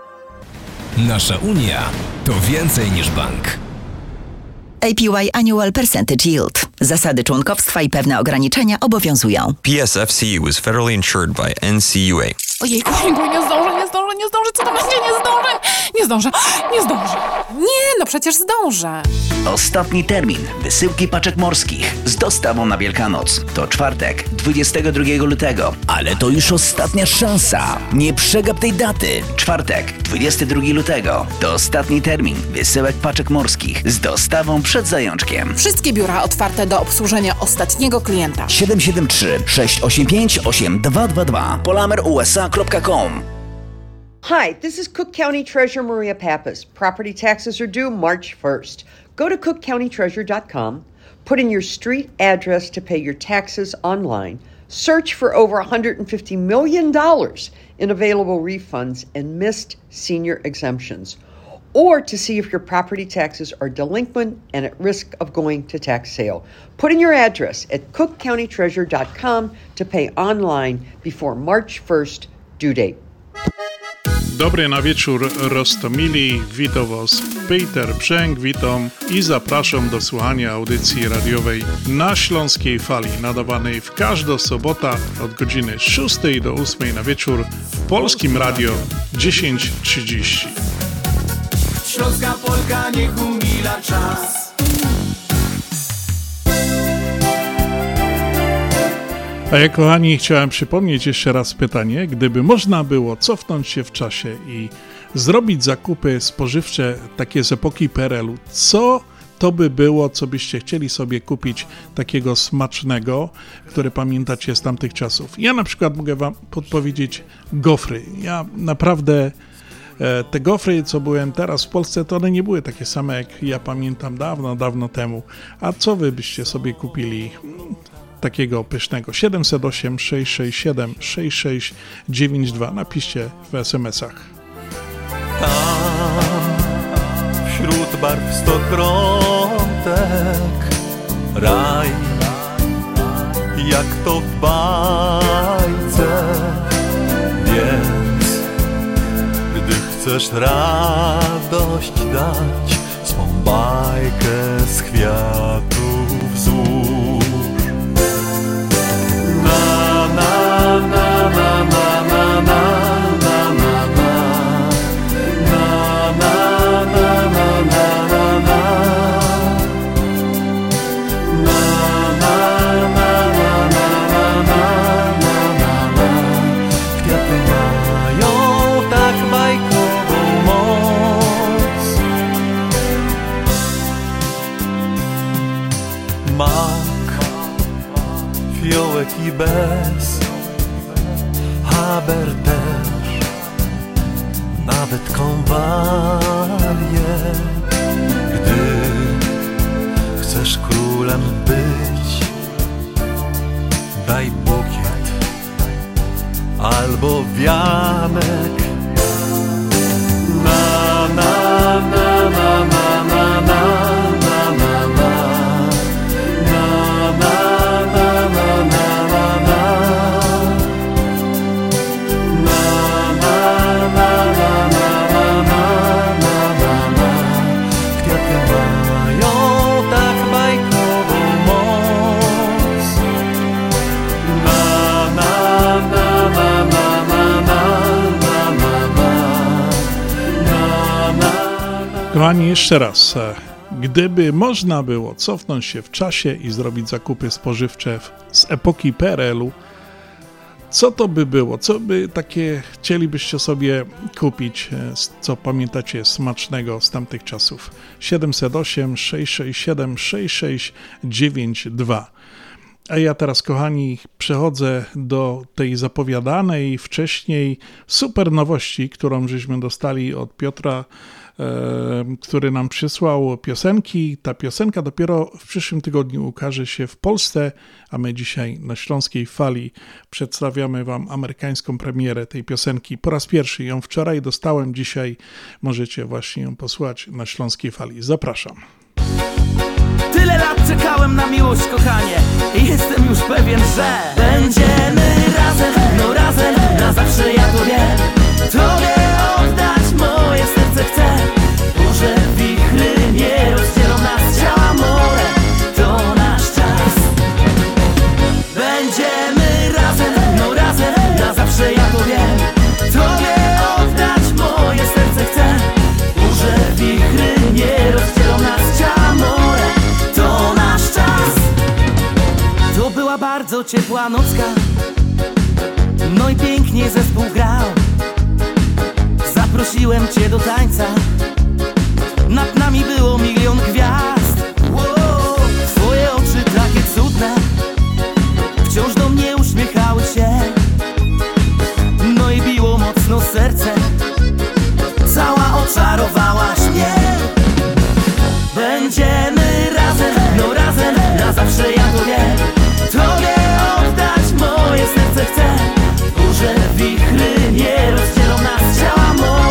Nasza Unia to więcej niż bank. APY Annual Percentage Yield. Zasady członkowstwa i pewne ograniczenia obowiązują. PSFCU is federally insured by NCUA. Ojejku, nie nie zdążę, nie zdążę, co to będzie, nie zdążę, nie zdążę, nie zdążę. Nie, no przecież zdążę. Ostatni termin wysyłki paczek morskich z dostawą na Wielkanoc to czwartek, 22 lutego. Ale to już ostatnia szansa. Nie przegap tej daty. Czwartek, 22 lutego to ostatni termin wysyłek paczek morskich z dostawą przed zajączkiem. Wszystkie biura otwarte do obsłużenia ostatniego klienta. 773 685 8222 polamerusa.com Hi, this is Cook County Treasurer Maria Pappas. Property taxes are due March 1st. Go to cookcountytreasurer.com, put in your street address to pay your taxes online, search for over $150 million in available refunds and missed senior exemptions, or to see if your property taxes are delinquent and at risk of going to tax sale. Put in your address at cookcountytreasurer.com to pay online before March 1st due date. Dobry na wieczór Rostomili, witam Was. Peter Brzęk, witam i zapraszam do słuchania audycji radiowej na Śląskiej Fali, nadawanej w każdą sobotę od godziny 6 do 8 na wieczór w Polskim Radio 1030. Śląska Polka niech umila czas A ja, kochani, chciałem przypomnieć jeszcze raz pytanie. Gdyby można było cofnąć się w czasie i zrobić zakupy spożywcze takie z epoki PRL-u, co to by było, co byście chcieli sobie kupić takiego smacznego, które pamiętacie z tamtych czasów? Ja na przykład mogę Wam podpowiedzieć gofry. Ja naprawdę e, te gofry, co byłem teraz w Polsce, to one nie były takie same, jak ja pamiętam dawno, dawno temu. A co wy byście sobie kupili? Takiego pysznego. 708 667 6692. Napiszcie w SMS-ach. Tam wśród barw stokrotek raj, jak to w bajce, więc gdy chcesz radość dać, swą bajkę z kwiatów i bez. Haber też. Nawet konwalie Gdy chcesz królem być Daj bukiet Albo wianek. Na, na, na, na, Kochani, jeszcze raz. E, gdyby można było cofnąć się w czasie i zrobić zakupy spożywcze z epoki PRL-u, co to by było? Co by takie chcielibyście sobie kupić, e, co pamiętacie smacznego z tamtych czasów? 708 667 6692. A ja teraz, kochani, przechodzę do tej zapowiadanej wcześniej super nowości, którą żeśmy dostali od Piotra który nam przysłał piosenki. Ta piosenka dopiero w przyszłym tygodniu ukaże się w Polsce, a my dzisiaj na Śląskiej Fali przedstawiamy Wam amerykańską premierę tej piosenki. Po raz pierwszy ją wczoraj dostałem, dzisiaj możecie właśnie ją posłuchać na Śląskiej Fali. Zapraszam. Tyle lat czekałem na miłość, kochanie I jestem już pewien, że Będziemy razem, no razem Na zawsze ja to wiem Tobie oddać moje serce chcę. Może wichry nie rozdzielą nas. Ciała To nasz czas. Będziemy razem, no razem Na zawsze ja to wiem. Tobie oddać moje serce chcę. Może wichry nie rozdzielą nas. Ciała To nasz czas. To była bardzo ciepła nocka. No i pięknie zespół grał. Zaprosiłem cię do tańca. Nad nami było milion gwiazd. Wow, Twoje oczy takie cudne. Wciąż do mnie uśmiechały się. No i biło mocno serce. Cała oczarowałaś mnie. Będziemy razem, no razem Na zawsze ja to wiem. Tobie oddać moje serce chcę. Burze, wichry nie rozdzielą nas. Ciała more,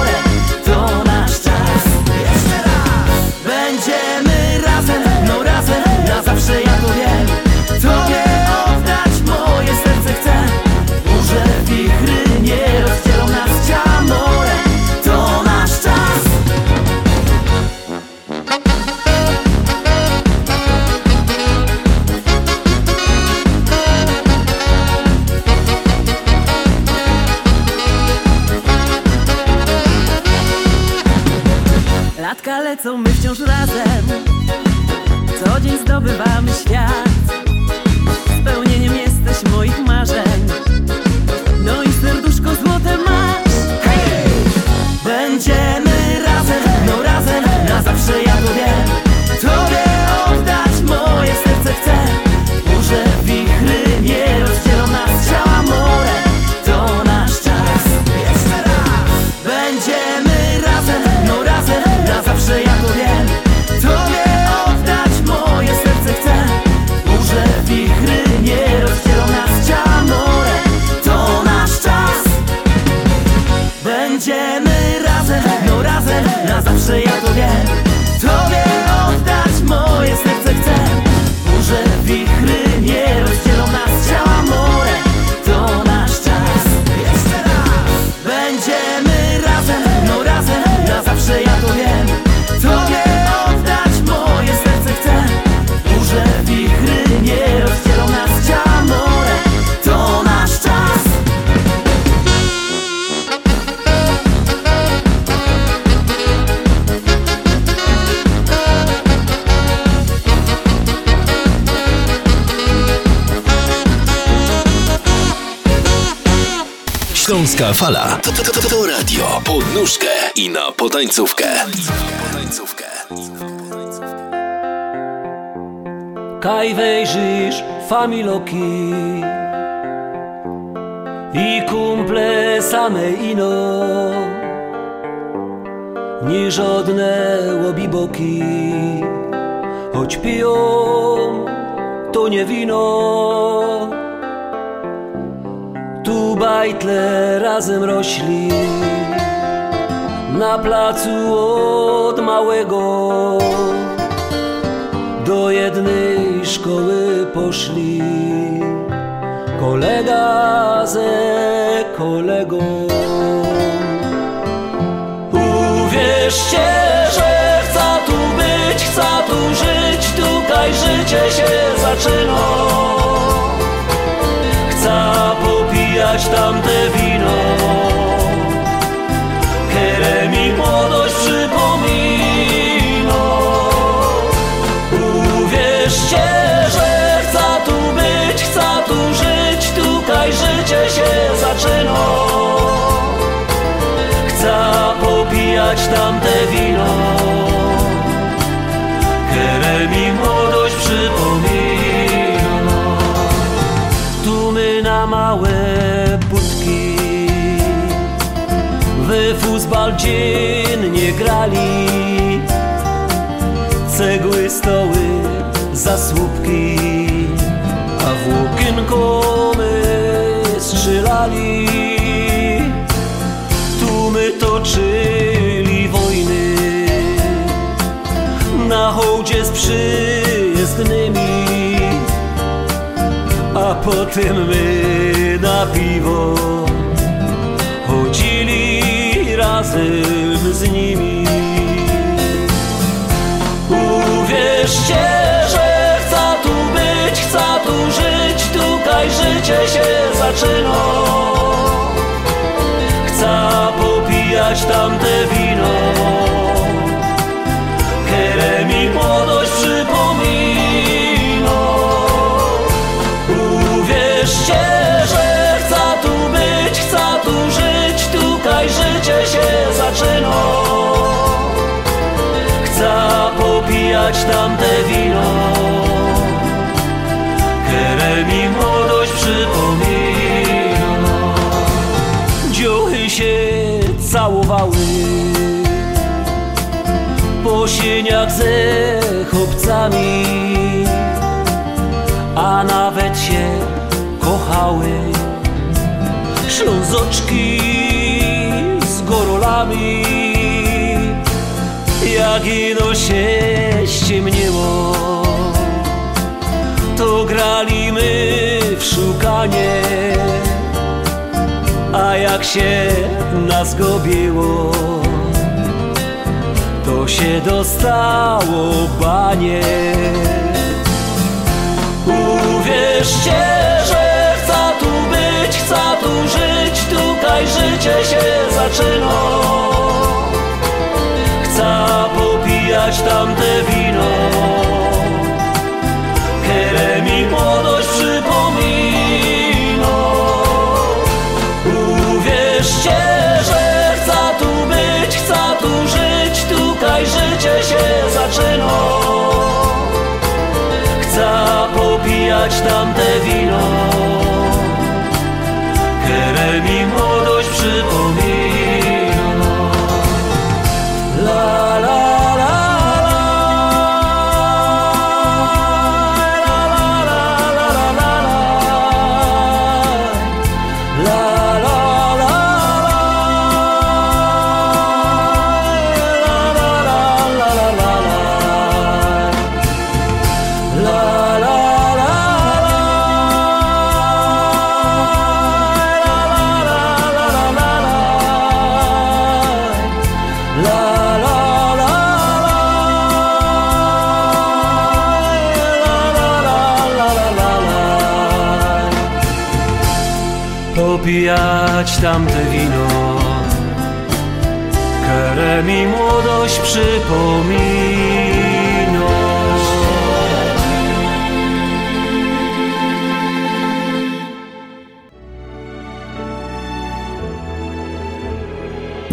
Latka lecą, my wciąż razem. Co dzień zdobywamy świat Na zawsze ja to wiem. Tobie oddać moje serce chcę. Burze, wichry nie rozdzielą nas. Ciała more, to nasz czas. Jeszcze raz. Będziemy razem, no razem. Na zawsze ja to wiem. Tobie oddać moje serce chcę. Burze, wichry nie rozdzielą Śląska fala. To, to, to, to radio. Pod nóżkę i na potańcówkę. Kaj wejrzysz familoki I kumple same ino Nie żadne łobiboki Choć piją to nie wino Tu bajtle razem rośli Na placu od małego do jednej szkoły poszli kolega ze kolegą. Uwierzcie, że chcę tu być, chcę tu żyć, tutaj życie się zaczyna. Futbal dziennie grali cegły, stoły, zasłupki, a w łokienko my strzelali. Tu my toczyli wojny na hołdzie z przyjezdnymi, a potem my na piwo razem z nimi. Uwierzcie, że chcę tu być, chcę tu żyć, tutaj życie się zaczyna. tante wino. Które mi młodość przypomina. Dziuchy się całowały. Po sieniach ze chłopcami. A nawet się kochały. Ślązoczki z gorolami. Jak ino się ściemniło To grali my w szukanie A jak się nas gobiło To się dostało banie. Uwierzcie, że chcę tu być, chcę tu żyć Tutaj życie się zaczyna popijać tamte tamte wino. Które mi młodość przypomina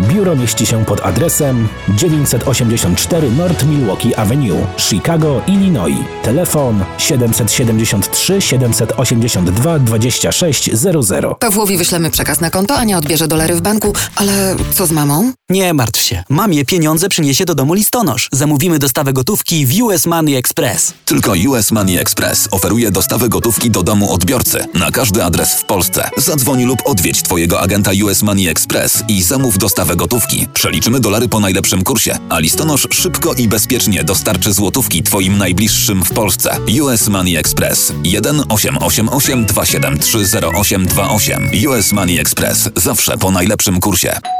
Biuro mieści się pod adresem 984 North Milwaukee Avenue, Chicago, Illinois. Telefon 773 782 2600. Pawłowi wyślemy przekaz na konto, Ania odbierze dolary w banku, ale co z mamą? Nie martw się. Mamie pieniądze przyniesie do domu listonosz. Zamówimy dostawę gotówki w US Money Express. Tylko US Money Express oferuje dostawę gotówki do domu odbiorcy na każdy adres w Polsce. Zadzwoń lub odwiedź Twojego agenta US Money Express i zamów dostawę gotówki. Przeliczymy dolary po najlepszym kursie, a listonosz szybko i bezpiecznie dostarczy złotówki Twoim najbliższym w Polsce. US Money Express 1 888 273 0828. US Money Express zawsze po najlepszym kursie.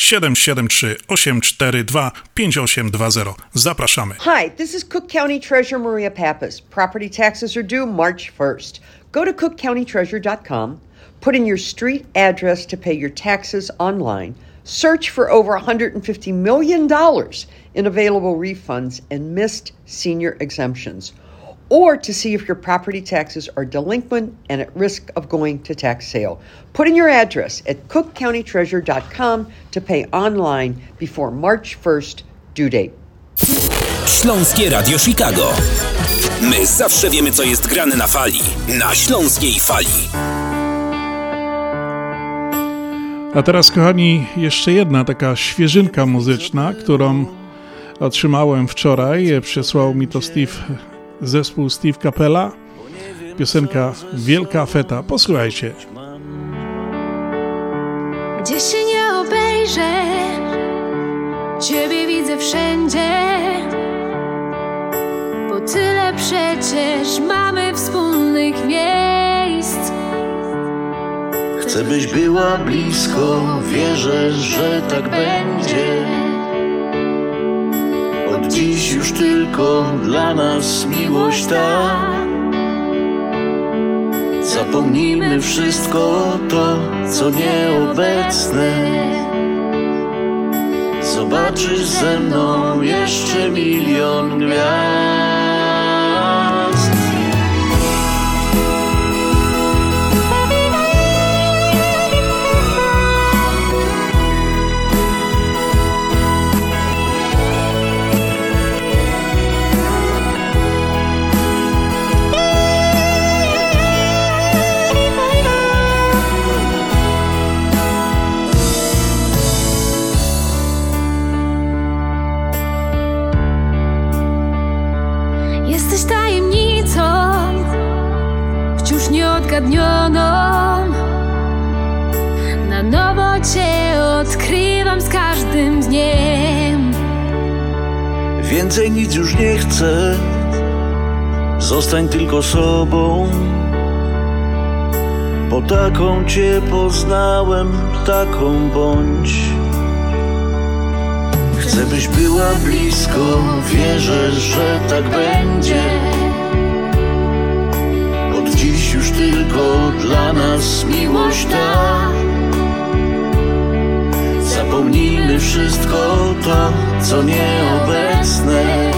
773 842 5820. Zapraszamy. Hi, this is Cook County Treasurer Maria Pappas. Property taxes are due March 1st. Go to cookcountytreasurer.com, put in your street address to pay your taxes online, search for over $150 million in available refunds and missed senior exemptions, or to see if your property taxes are delinquent and at risk of going to tax sale. Put in your address at cookcountytreasurer.com to pay online before March 1st due date. Śląskie Radio Chicago. My zawsze wiemy, co jest grane na fali. Na śląskiej fali. A teraz, kochani, jeszcze jedna taka świeżynka muzyczna, którą otrzymałem wczoraj. Przesłał mi to Steve, zespół Steve Capella. Piosenka Wielka Feta. Posłuchajcie. Gdzie się nie obejrzę, Ciebie widzę wszędzie. Bo tyle przecież mamy wspólnych miejsc. Chcę byś była blisko, wierzę, że tak będzie. Dziś już tylko dla nas miłość ta. Zapomnijmy wszystko to, co nieobecne. Zobaczysz ze mną jeszcze milion gwiazd. Nieodgadnioną. Na nowo Cię odkrywam z każdym dniem. Więcej nic już nie chcę, zostań tylko sobą. Bo taką cię poznałem, taką bądź. Chcę byś była blisko, wierzę, że tak będzie. Tylko dla nas miłość ta. Zapomnijmy wszystko to, co nieobecne.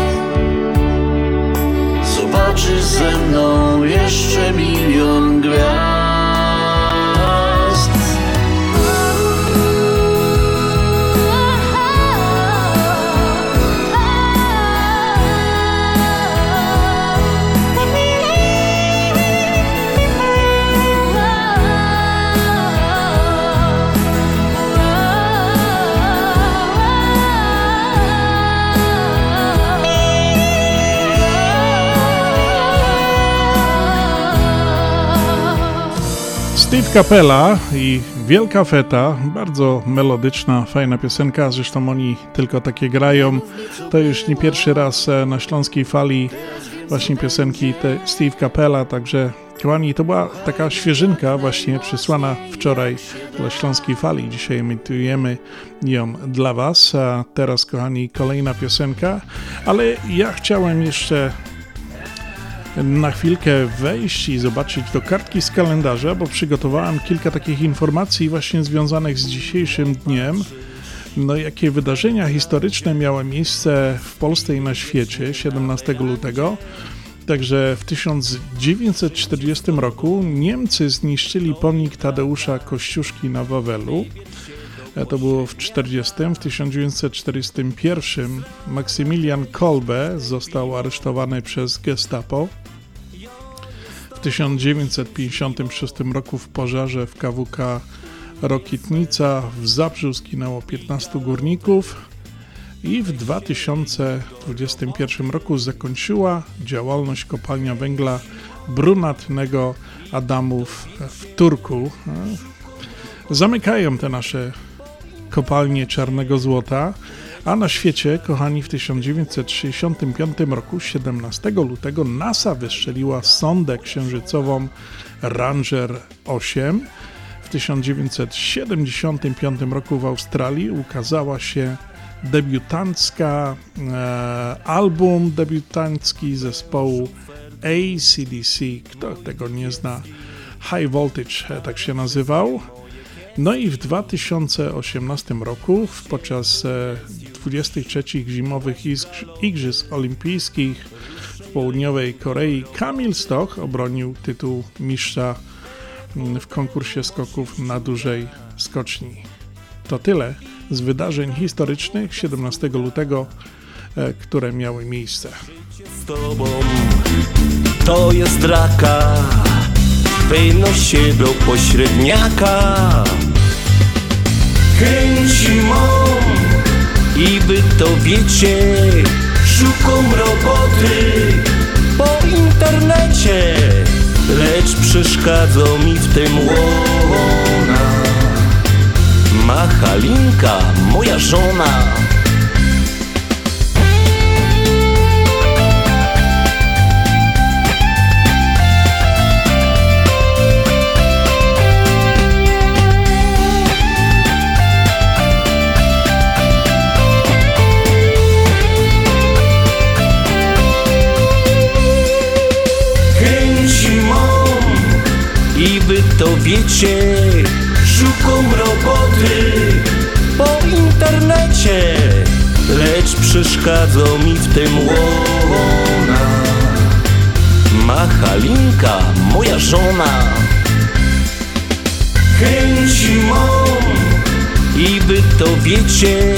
Zobaczysz ze mną jeszcze milion gwiazd. Steve Capella i Wielka Feta, bardzo melodyczna, fajna piosenka, zresztą oni tylko takie grają. To już nie pierwszy raz e, na śląskiej fali właśnie piosenki te Steve Capella, także kochani, to była taka świeżynka właśnie przysłana wczoraj dla śląskiej fali. Dzisiaj emitujemy ją dla Was, a teraz kochani kolejna piosenka, ale ja chciałem jeszcze na chwilkę wejść i zobaczyć do kartki z kalendarza, bo przygotowałem kilka takich informacji właśnie związanych z dzisiejszym dniem. No, jakie wydarzenia historyczne miały miejsce w Polsce i na świecie 17 lutego. Także w 1940 roku Niemcy zniszczyli pomnik Tadeusza Kościuszki na Wawelu. To było w 40. W 1941 Maksymilian Kolbe został aresztowany przez Gestapo. W 1956 roku w pożarze w KWK Rokitnica w Zabrzu zginęło 15 górników i w 2021 roku zakończyła działalność kopalnia węgla brunatnego Adamów w Turku. Zamykają te nasze kopalnie czarnego złota, a na świecie, kochani, w 1965 roku, 17 lutego, NASA wystrzeliła sondę księżycową Ranger 8. W 1975 roku w Australii ukazała się debiutancka e, album debiutancki zespołu ACDC. Kto tego nie zna? High Voltage, e, tak się nazywał. No i w 2018 roku podczas e, 23 zimowych Igrz- Igrzysk Olimpijskich w południowej Korei Kamil Stoch obronił tytuł mistrza mm, w konkursie skoków na dużej skoczni. To tyle z wydarzeń historycznych 17 lutego, e, które miały miejsce. z tobą To jest raka Wynoś się do pośredniaka. Chęci mą I wy to wiecie. Szukam roboty Po internecie Lecz przeszkadzą mi w tym łona. Halinka, moja żona. Wy to wiecie, szukam roboty po internecie, lecz przeszkadza mi w tym łona. Ma Halinka, moja żona. Chęci mam i wy to wiecie,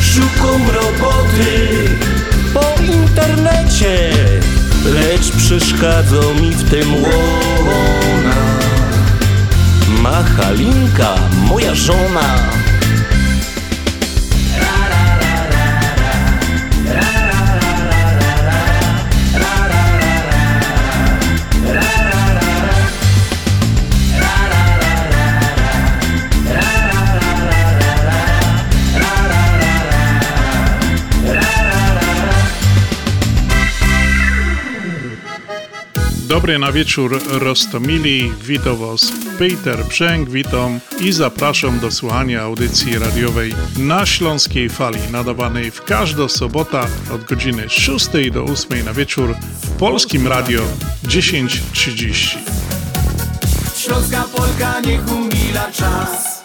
szukam roboty po internecie, lecz przeszkadza mi w tym łona. Ma Halinka, moja żona. Dobry na wieczór Rostomili, witam Was Peter Brzęk, witam i zapraszam do słuchania audycji radiowej na Śląskiej Fali, nadawanej w każdą sobotę od godziny 6 do 8 na wieczór w Polskim Radio 10.30. Śląska Polka niech umila czas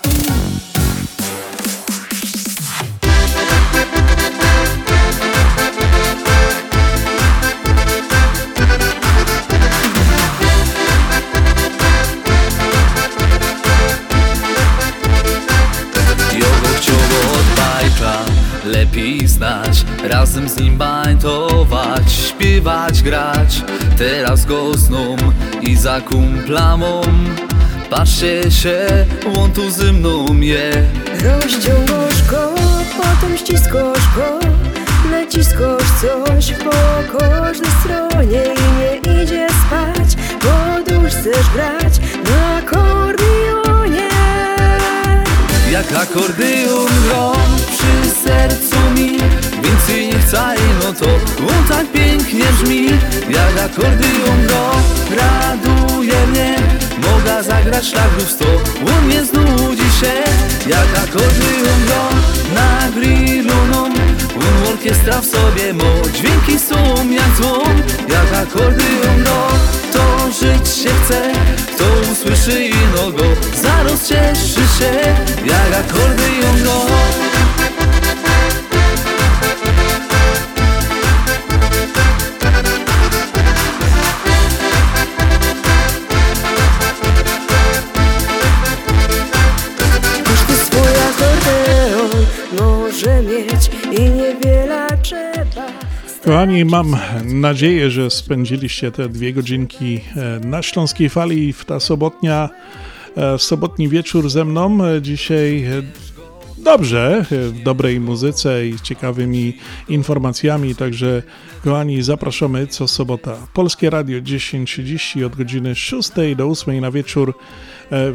Lepiej znać, razem z nim bańtować Śpiewać, grać. Teraz go zną i za kumplamą. Patrzcie się, on tu ze mną je. Rozciągasz go, potem ściskasz go Naciskasz coś po każdej stronie I nie idzie spać, bo już chcesz grać na akordeonie. Jak akordeon gra przy sercu mi. Więcej nie chcę, no to on tak pięknie brzmi. Jak akordeon gra, raduje mnie. Mogę zagrać szlagrów sto, on nie znudzi się. Jak akordeon gra na grillu no. On orkiestra w sobie mo. Dźwięki są jak dzwon. Jak akordeon gra to żyć się chce. Kto usłyszy ino go Zaraz cieszy się. Jak akordeon go Kochani, mam nadzieję, że spędziliście te dwie godzinki e, na Śląskiej Fali w ta sobotnia, e, sobotni wieczór ze mną. Dzisiaj e, dobrze, w dobrej muzyce i ciekawymi informacjami, także kochani, zapraszamy co sobota. Polskie Radio 10.30 od godziny 6 do 8 na wieczór.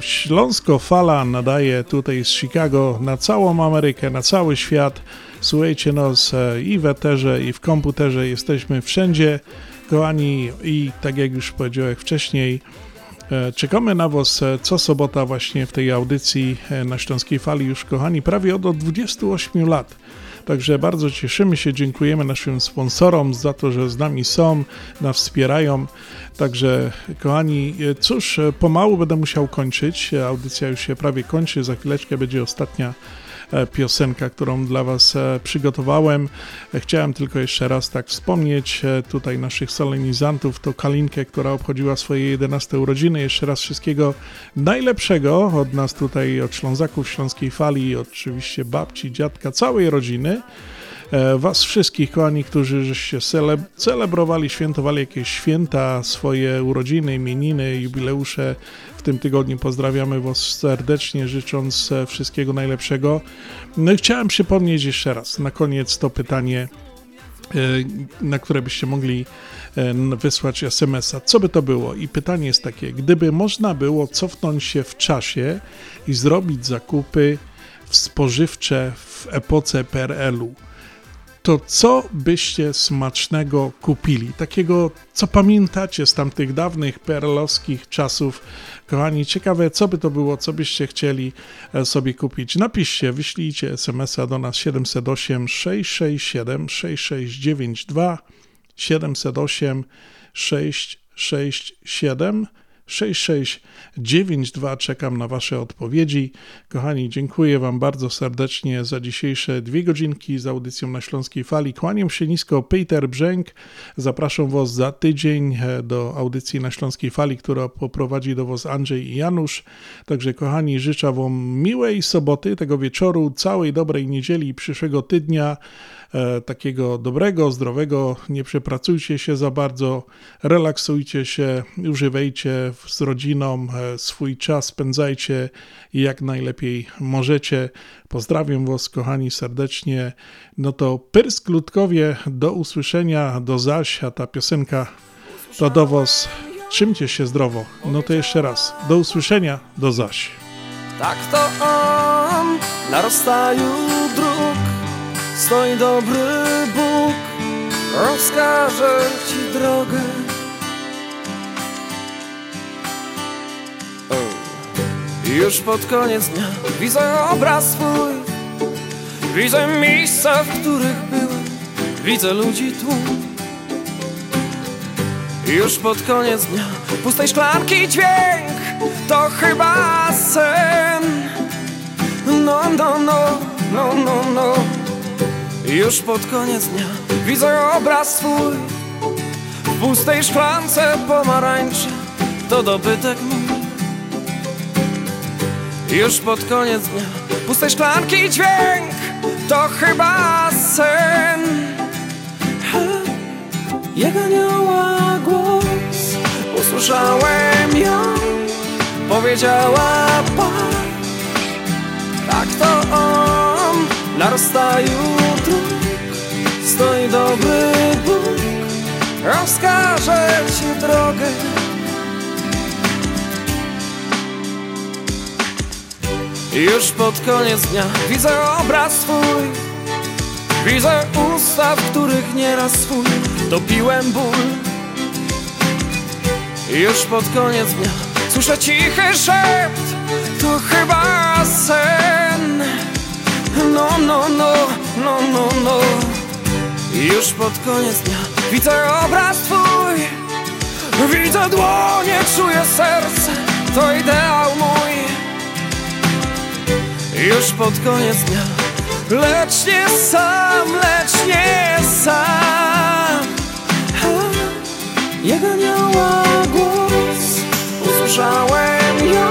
Śląsko Fala nadaje tutaj z Chicago na całą Amerykę, na cały świat. Słuchajcie nas e, i w eterze, i w komputerze. Jesteśmy wszędzie, kochani, i tak jak już powiedziałem wcześniej, e, czekamy na Was e, co sobota właśnie w tej audycji na Śląskiej Fali już, kochani, prawie od, od 28 lat. Także bardzo cieszymy się, dziękujemy naszym sponsorom za to, że z nami są, nas wspierają. Także, kochani, cóż, pomału będę musiał kończyć. Audycja już się prawie kończy, za chwileczkę będzie ostatnia piosenka, którą dla Was e, przygotowałem. E, Chciałem tylko jeszcze raz tak wspomnieć e, tutaj naszych solenizantów, to Kalinkę, która obchodziła swoje 11 urodziny. Jeszcze raz wszystkiego najlepszego od nas tutaj, od Ślązaków Śląskiej Fali, oczywiście babci, dziadka, całej rodziny. E, Was wszystkich, kochani, którzy żeście cele, celebrowali, świętowali jakieś święta, swoje urodziny, imieniny, jubileusze tym tygodniu. Pozdrawiamy Was serdecznie, życząc e, wszystkiego najlepszego. No i chciałem przypomnieć jeszcze raz na koniec to pytanie, e, na które byście mogli e, wysłać SMS-a. Co by to było? I pytanie jest takie: gdyby można było cofnąć się w czasie i zrobić zakupy spożywcze w epoce PRL-u, to co byście smacznego kupili? Takiego, co pamiętacie z tamtych dawnych perlowskich czasów. Kochani, ciekawe, co by to było, co byście chcieli e, sobie kupić. Napiszcie, wyślijcie SMS-a do nas 708 667 6692 708 667 6692. Czekam na Wasze odpowiedzi. Kochani, dziękuję Wam bardzo serdecznie za dzisiejsze dwie godzinki z audycją na Śląskiej Fali. Kłaniam się nisko, Peter Brzęk. Zapraszam Was za tydzień e, do audycji na Śląskiej Fali, która poprowadzi do Was Andrzej i Janusz. Także, kochani, życzę Wam miłej soboty, tego wieczoru, całej dobrej niedzieli przyszłego tygodnia. E, takiego dobrego, zdrowego. Nie przepracujcie się za bardzo, relaksujcie się, używajcie z rodziną e, swój czas, spędzajcie jak najlepiej możecie. Pozdrawiam Was, kochani, serdecznie. No to Pyrsk Ludkowie, do usłyszenia, do zaś, a ta piosenka to do Was. Trzymcie się zdrowo. No to jeszcze raz, do usłyszenia, do zaś. Tak to on na rozstaju dróg stoi dobry Bóg, rozkaże ci drogę. Już pod koniec dnia widzę obraz swój, widzę miejsca, w których byłem, widzę ludzi tłum. Już pod koniec dnia pustej szklanki dźwięk, to chyba sen. No, no, no, no, no, no. Już pod koniec dnia widzę obraz swój W pustej szklance pomarańczy to dobytek mój Już pod koniec dnia. Pustej szklanki dźwięk to chyba sen. Jak anioła głos. Usłyszałem ją Powiedziała patrz, tak to on na rozstaju dróg. Stoi dobry Bóg, rozkaże ci drogę. Już pod koniec dnia widzę obraz swój, widzę usta, w których nieraz swój dopiłem ból. Już pod koniec dnia słyszę cichy szept, to chyba sen. No, no, no, no, no, no. Już pod koniec dnia widzę obraz twój. Widzę dłonie, czuję serce, to ideał mój Już pod koniec dnia. Lecz nie sam, lecz nie sam. Jego anioła głos. Usłyszałem ją.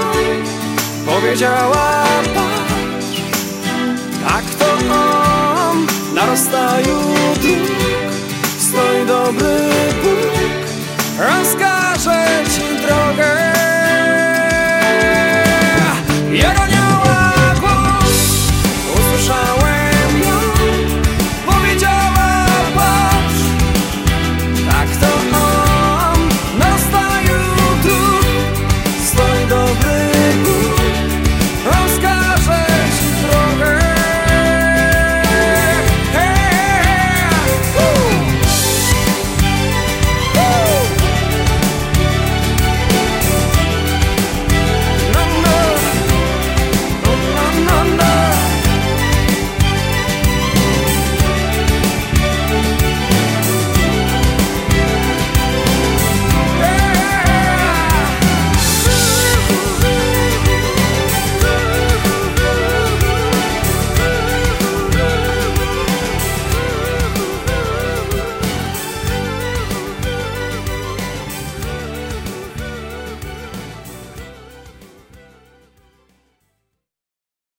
Powiedziała patrz Tak to on. Na rozstaju dróg Stoi dobry Bóg. Rozkaże ci drogę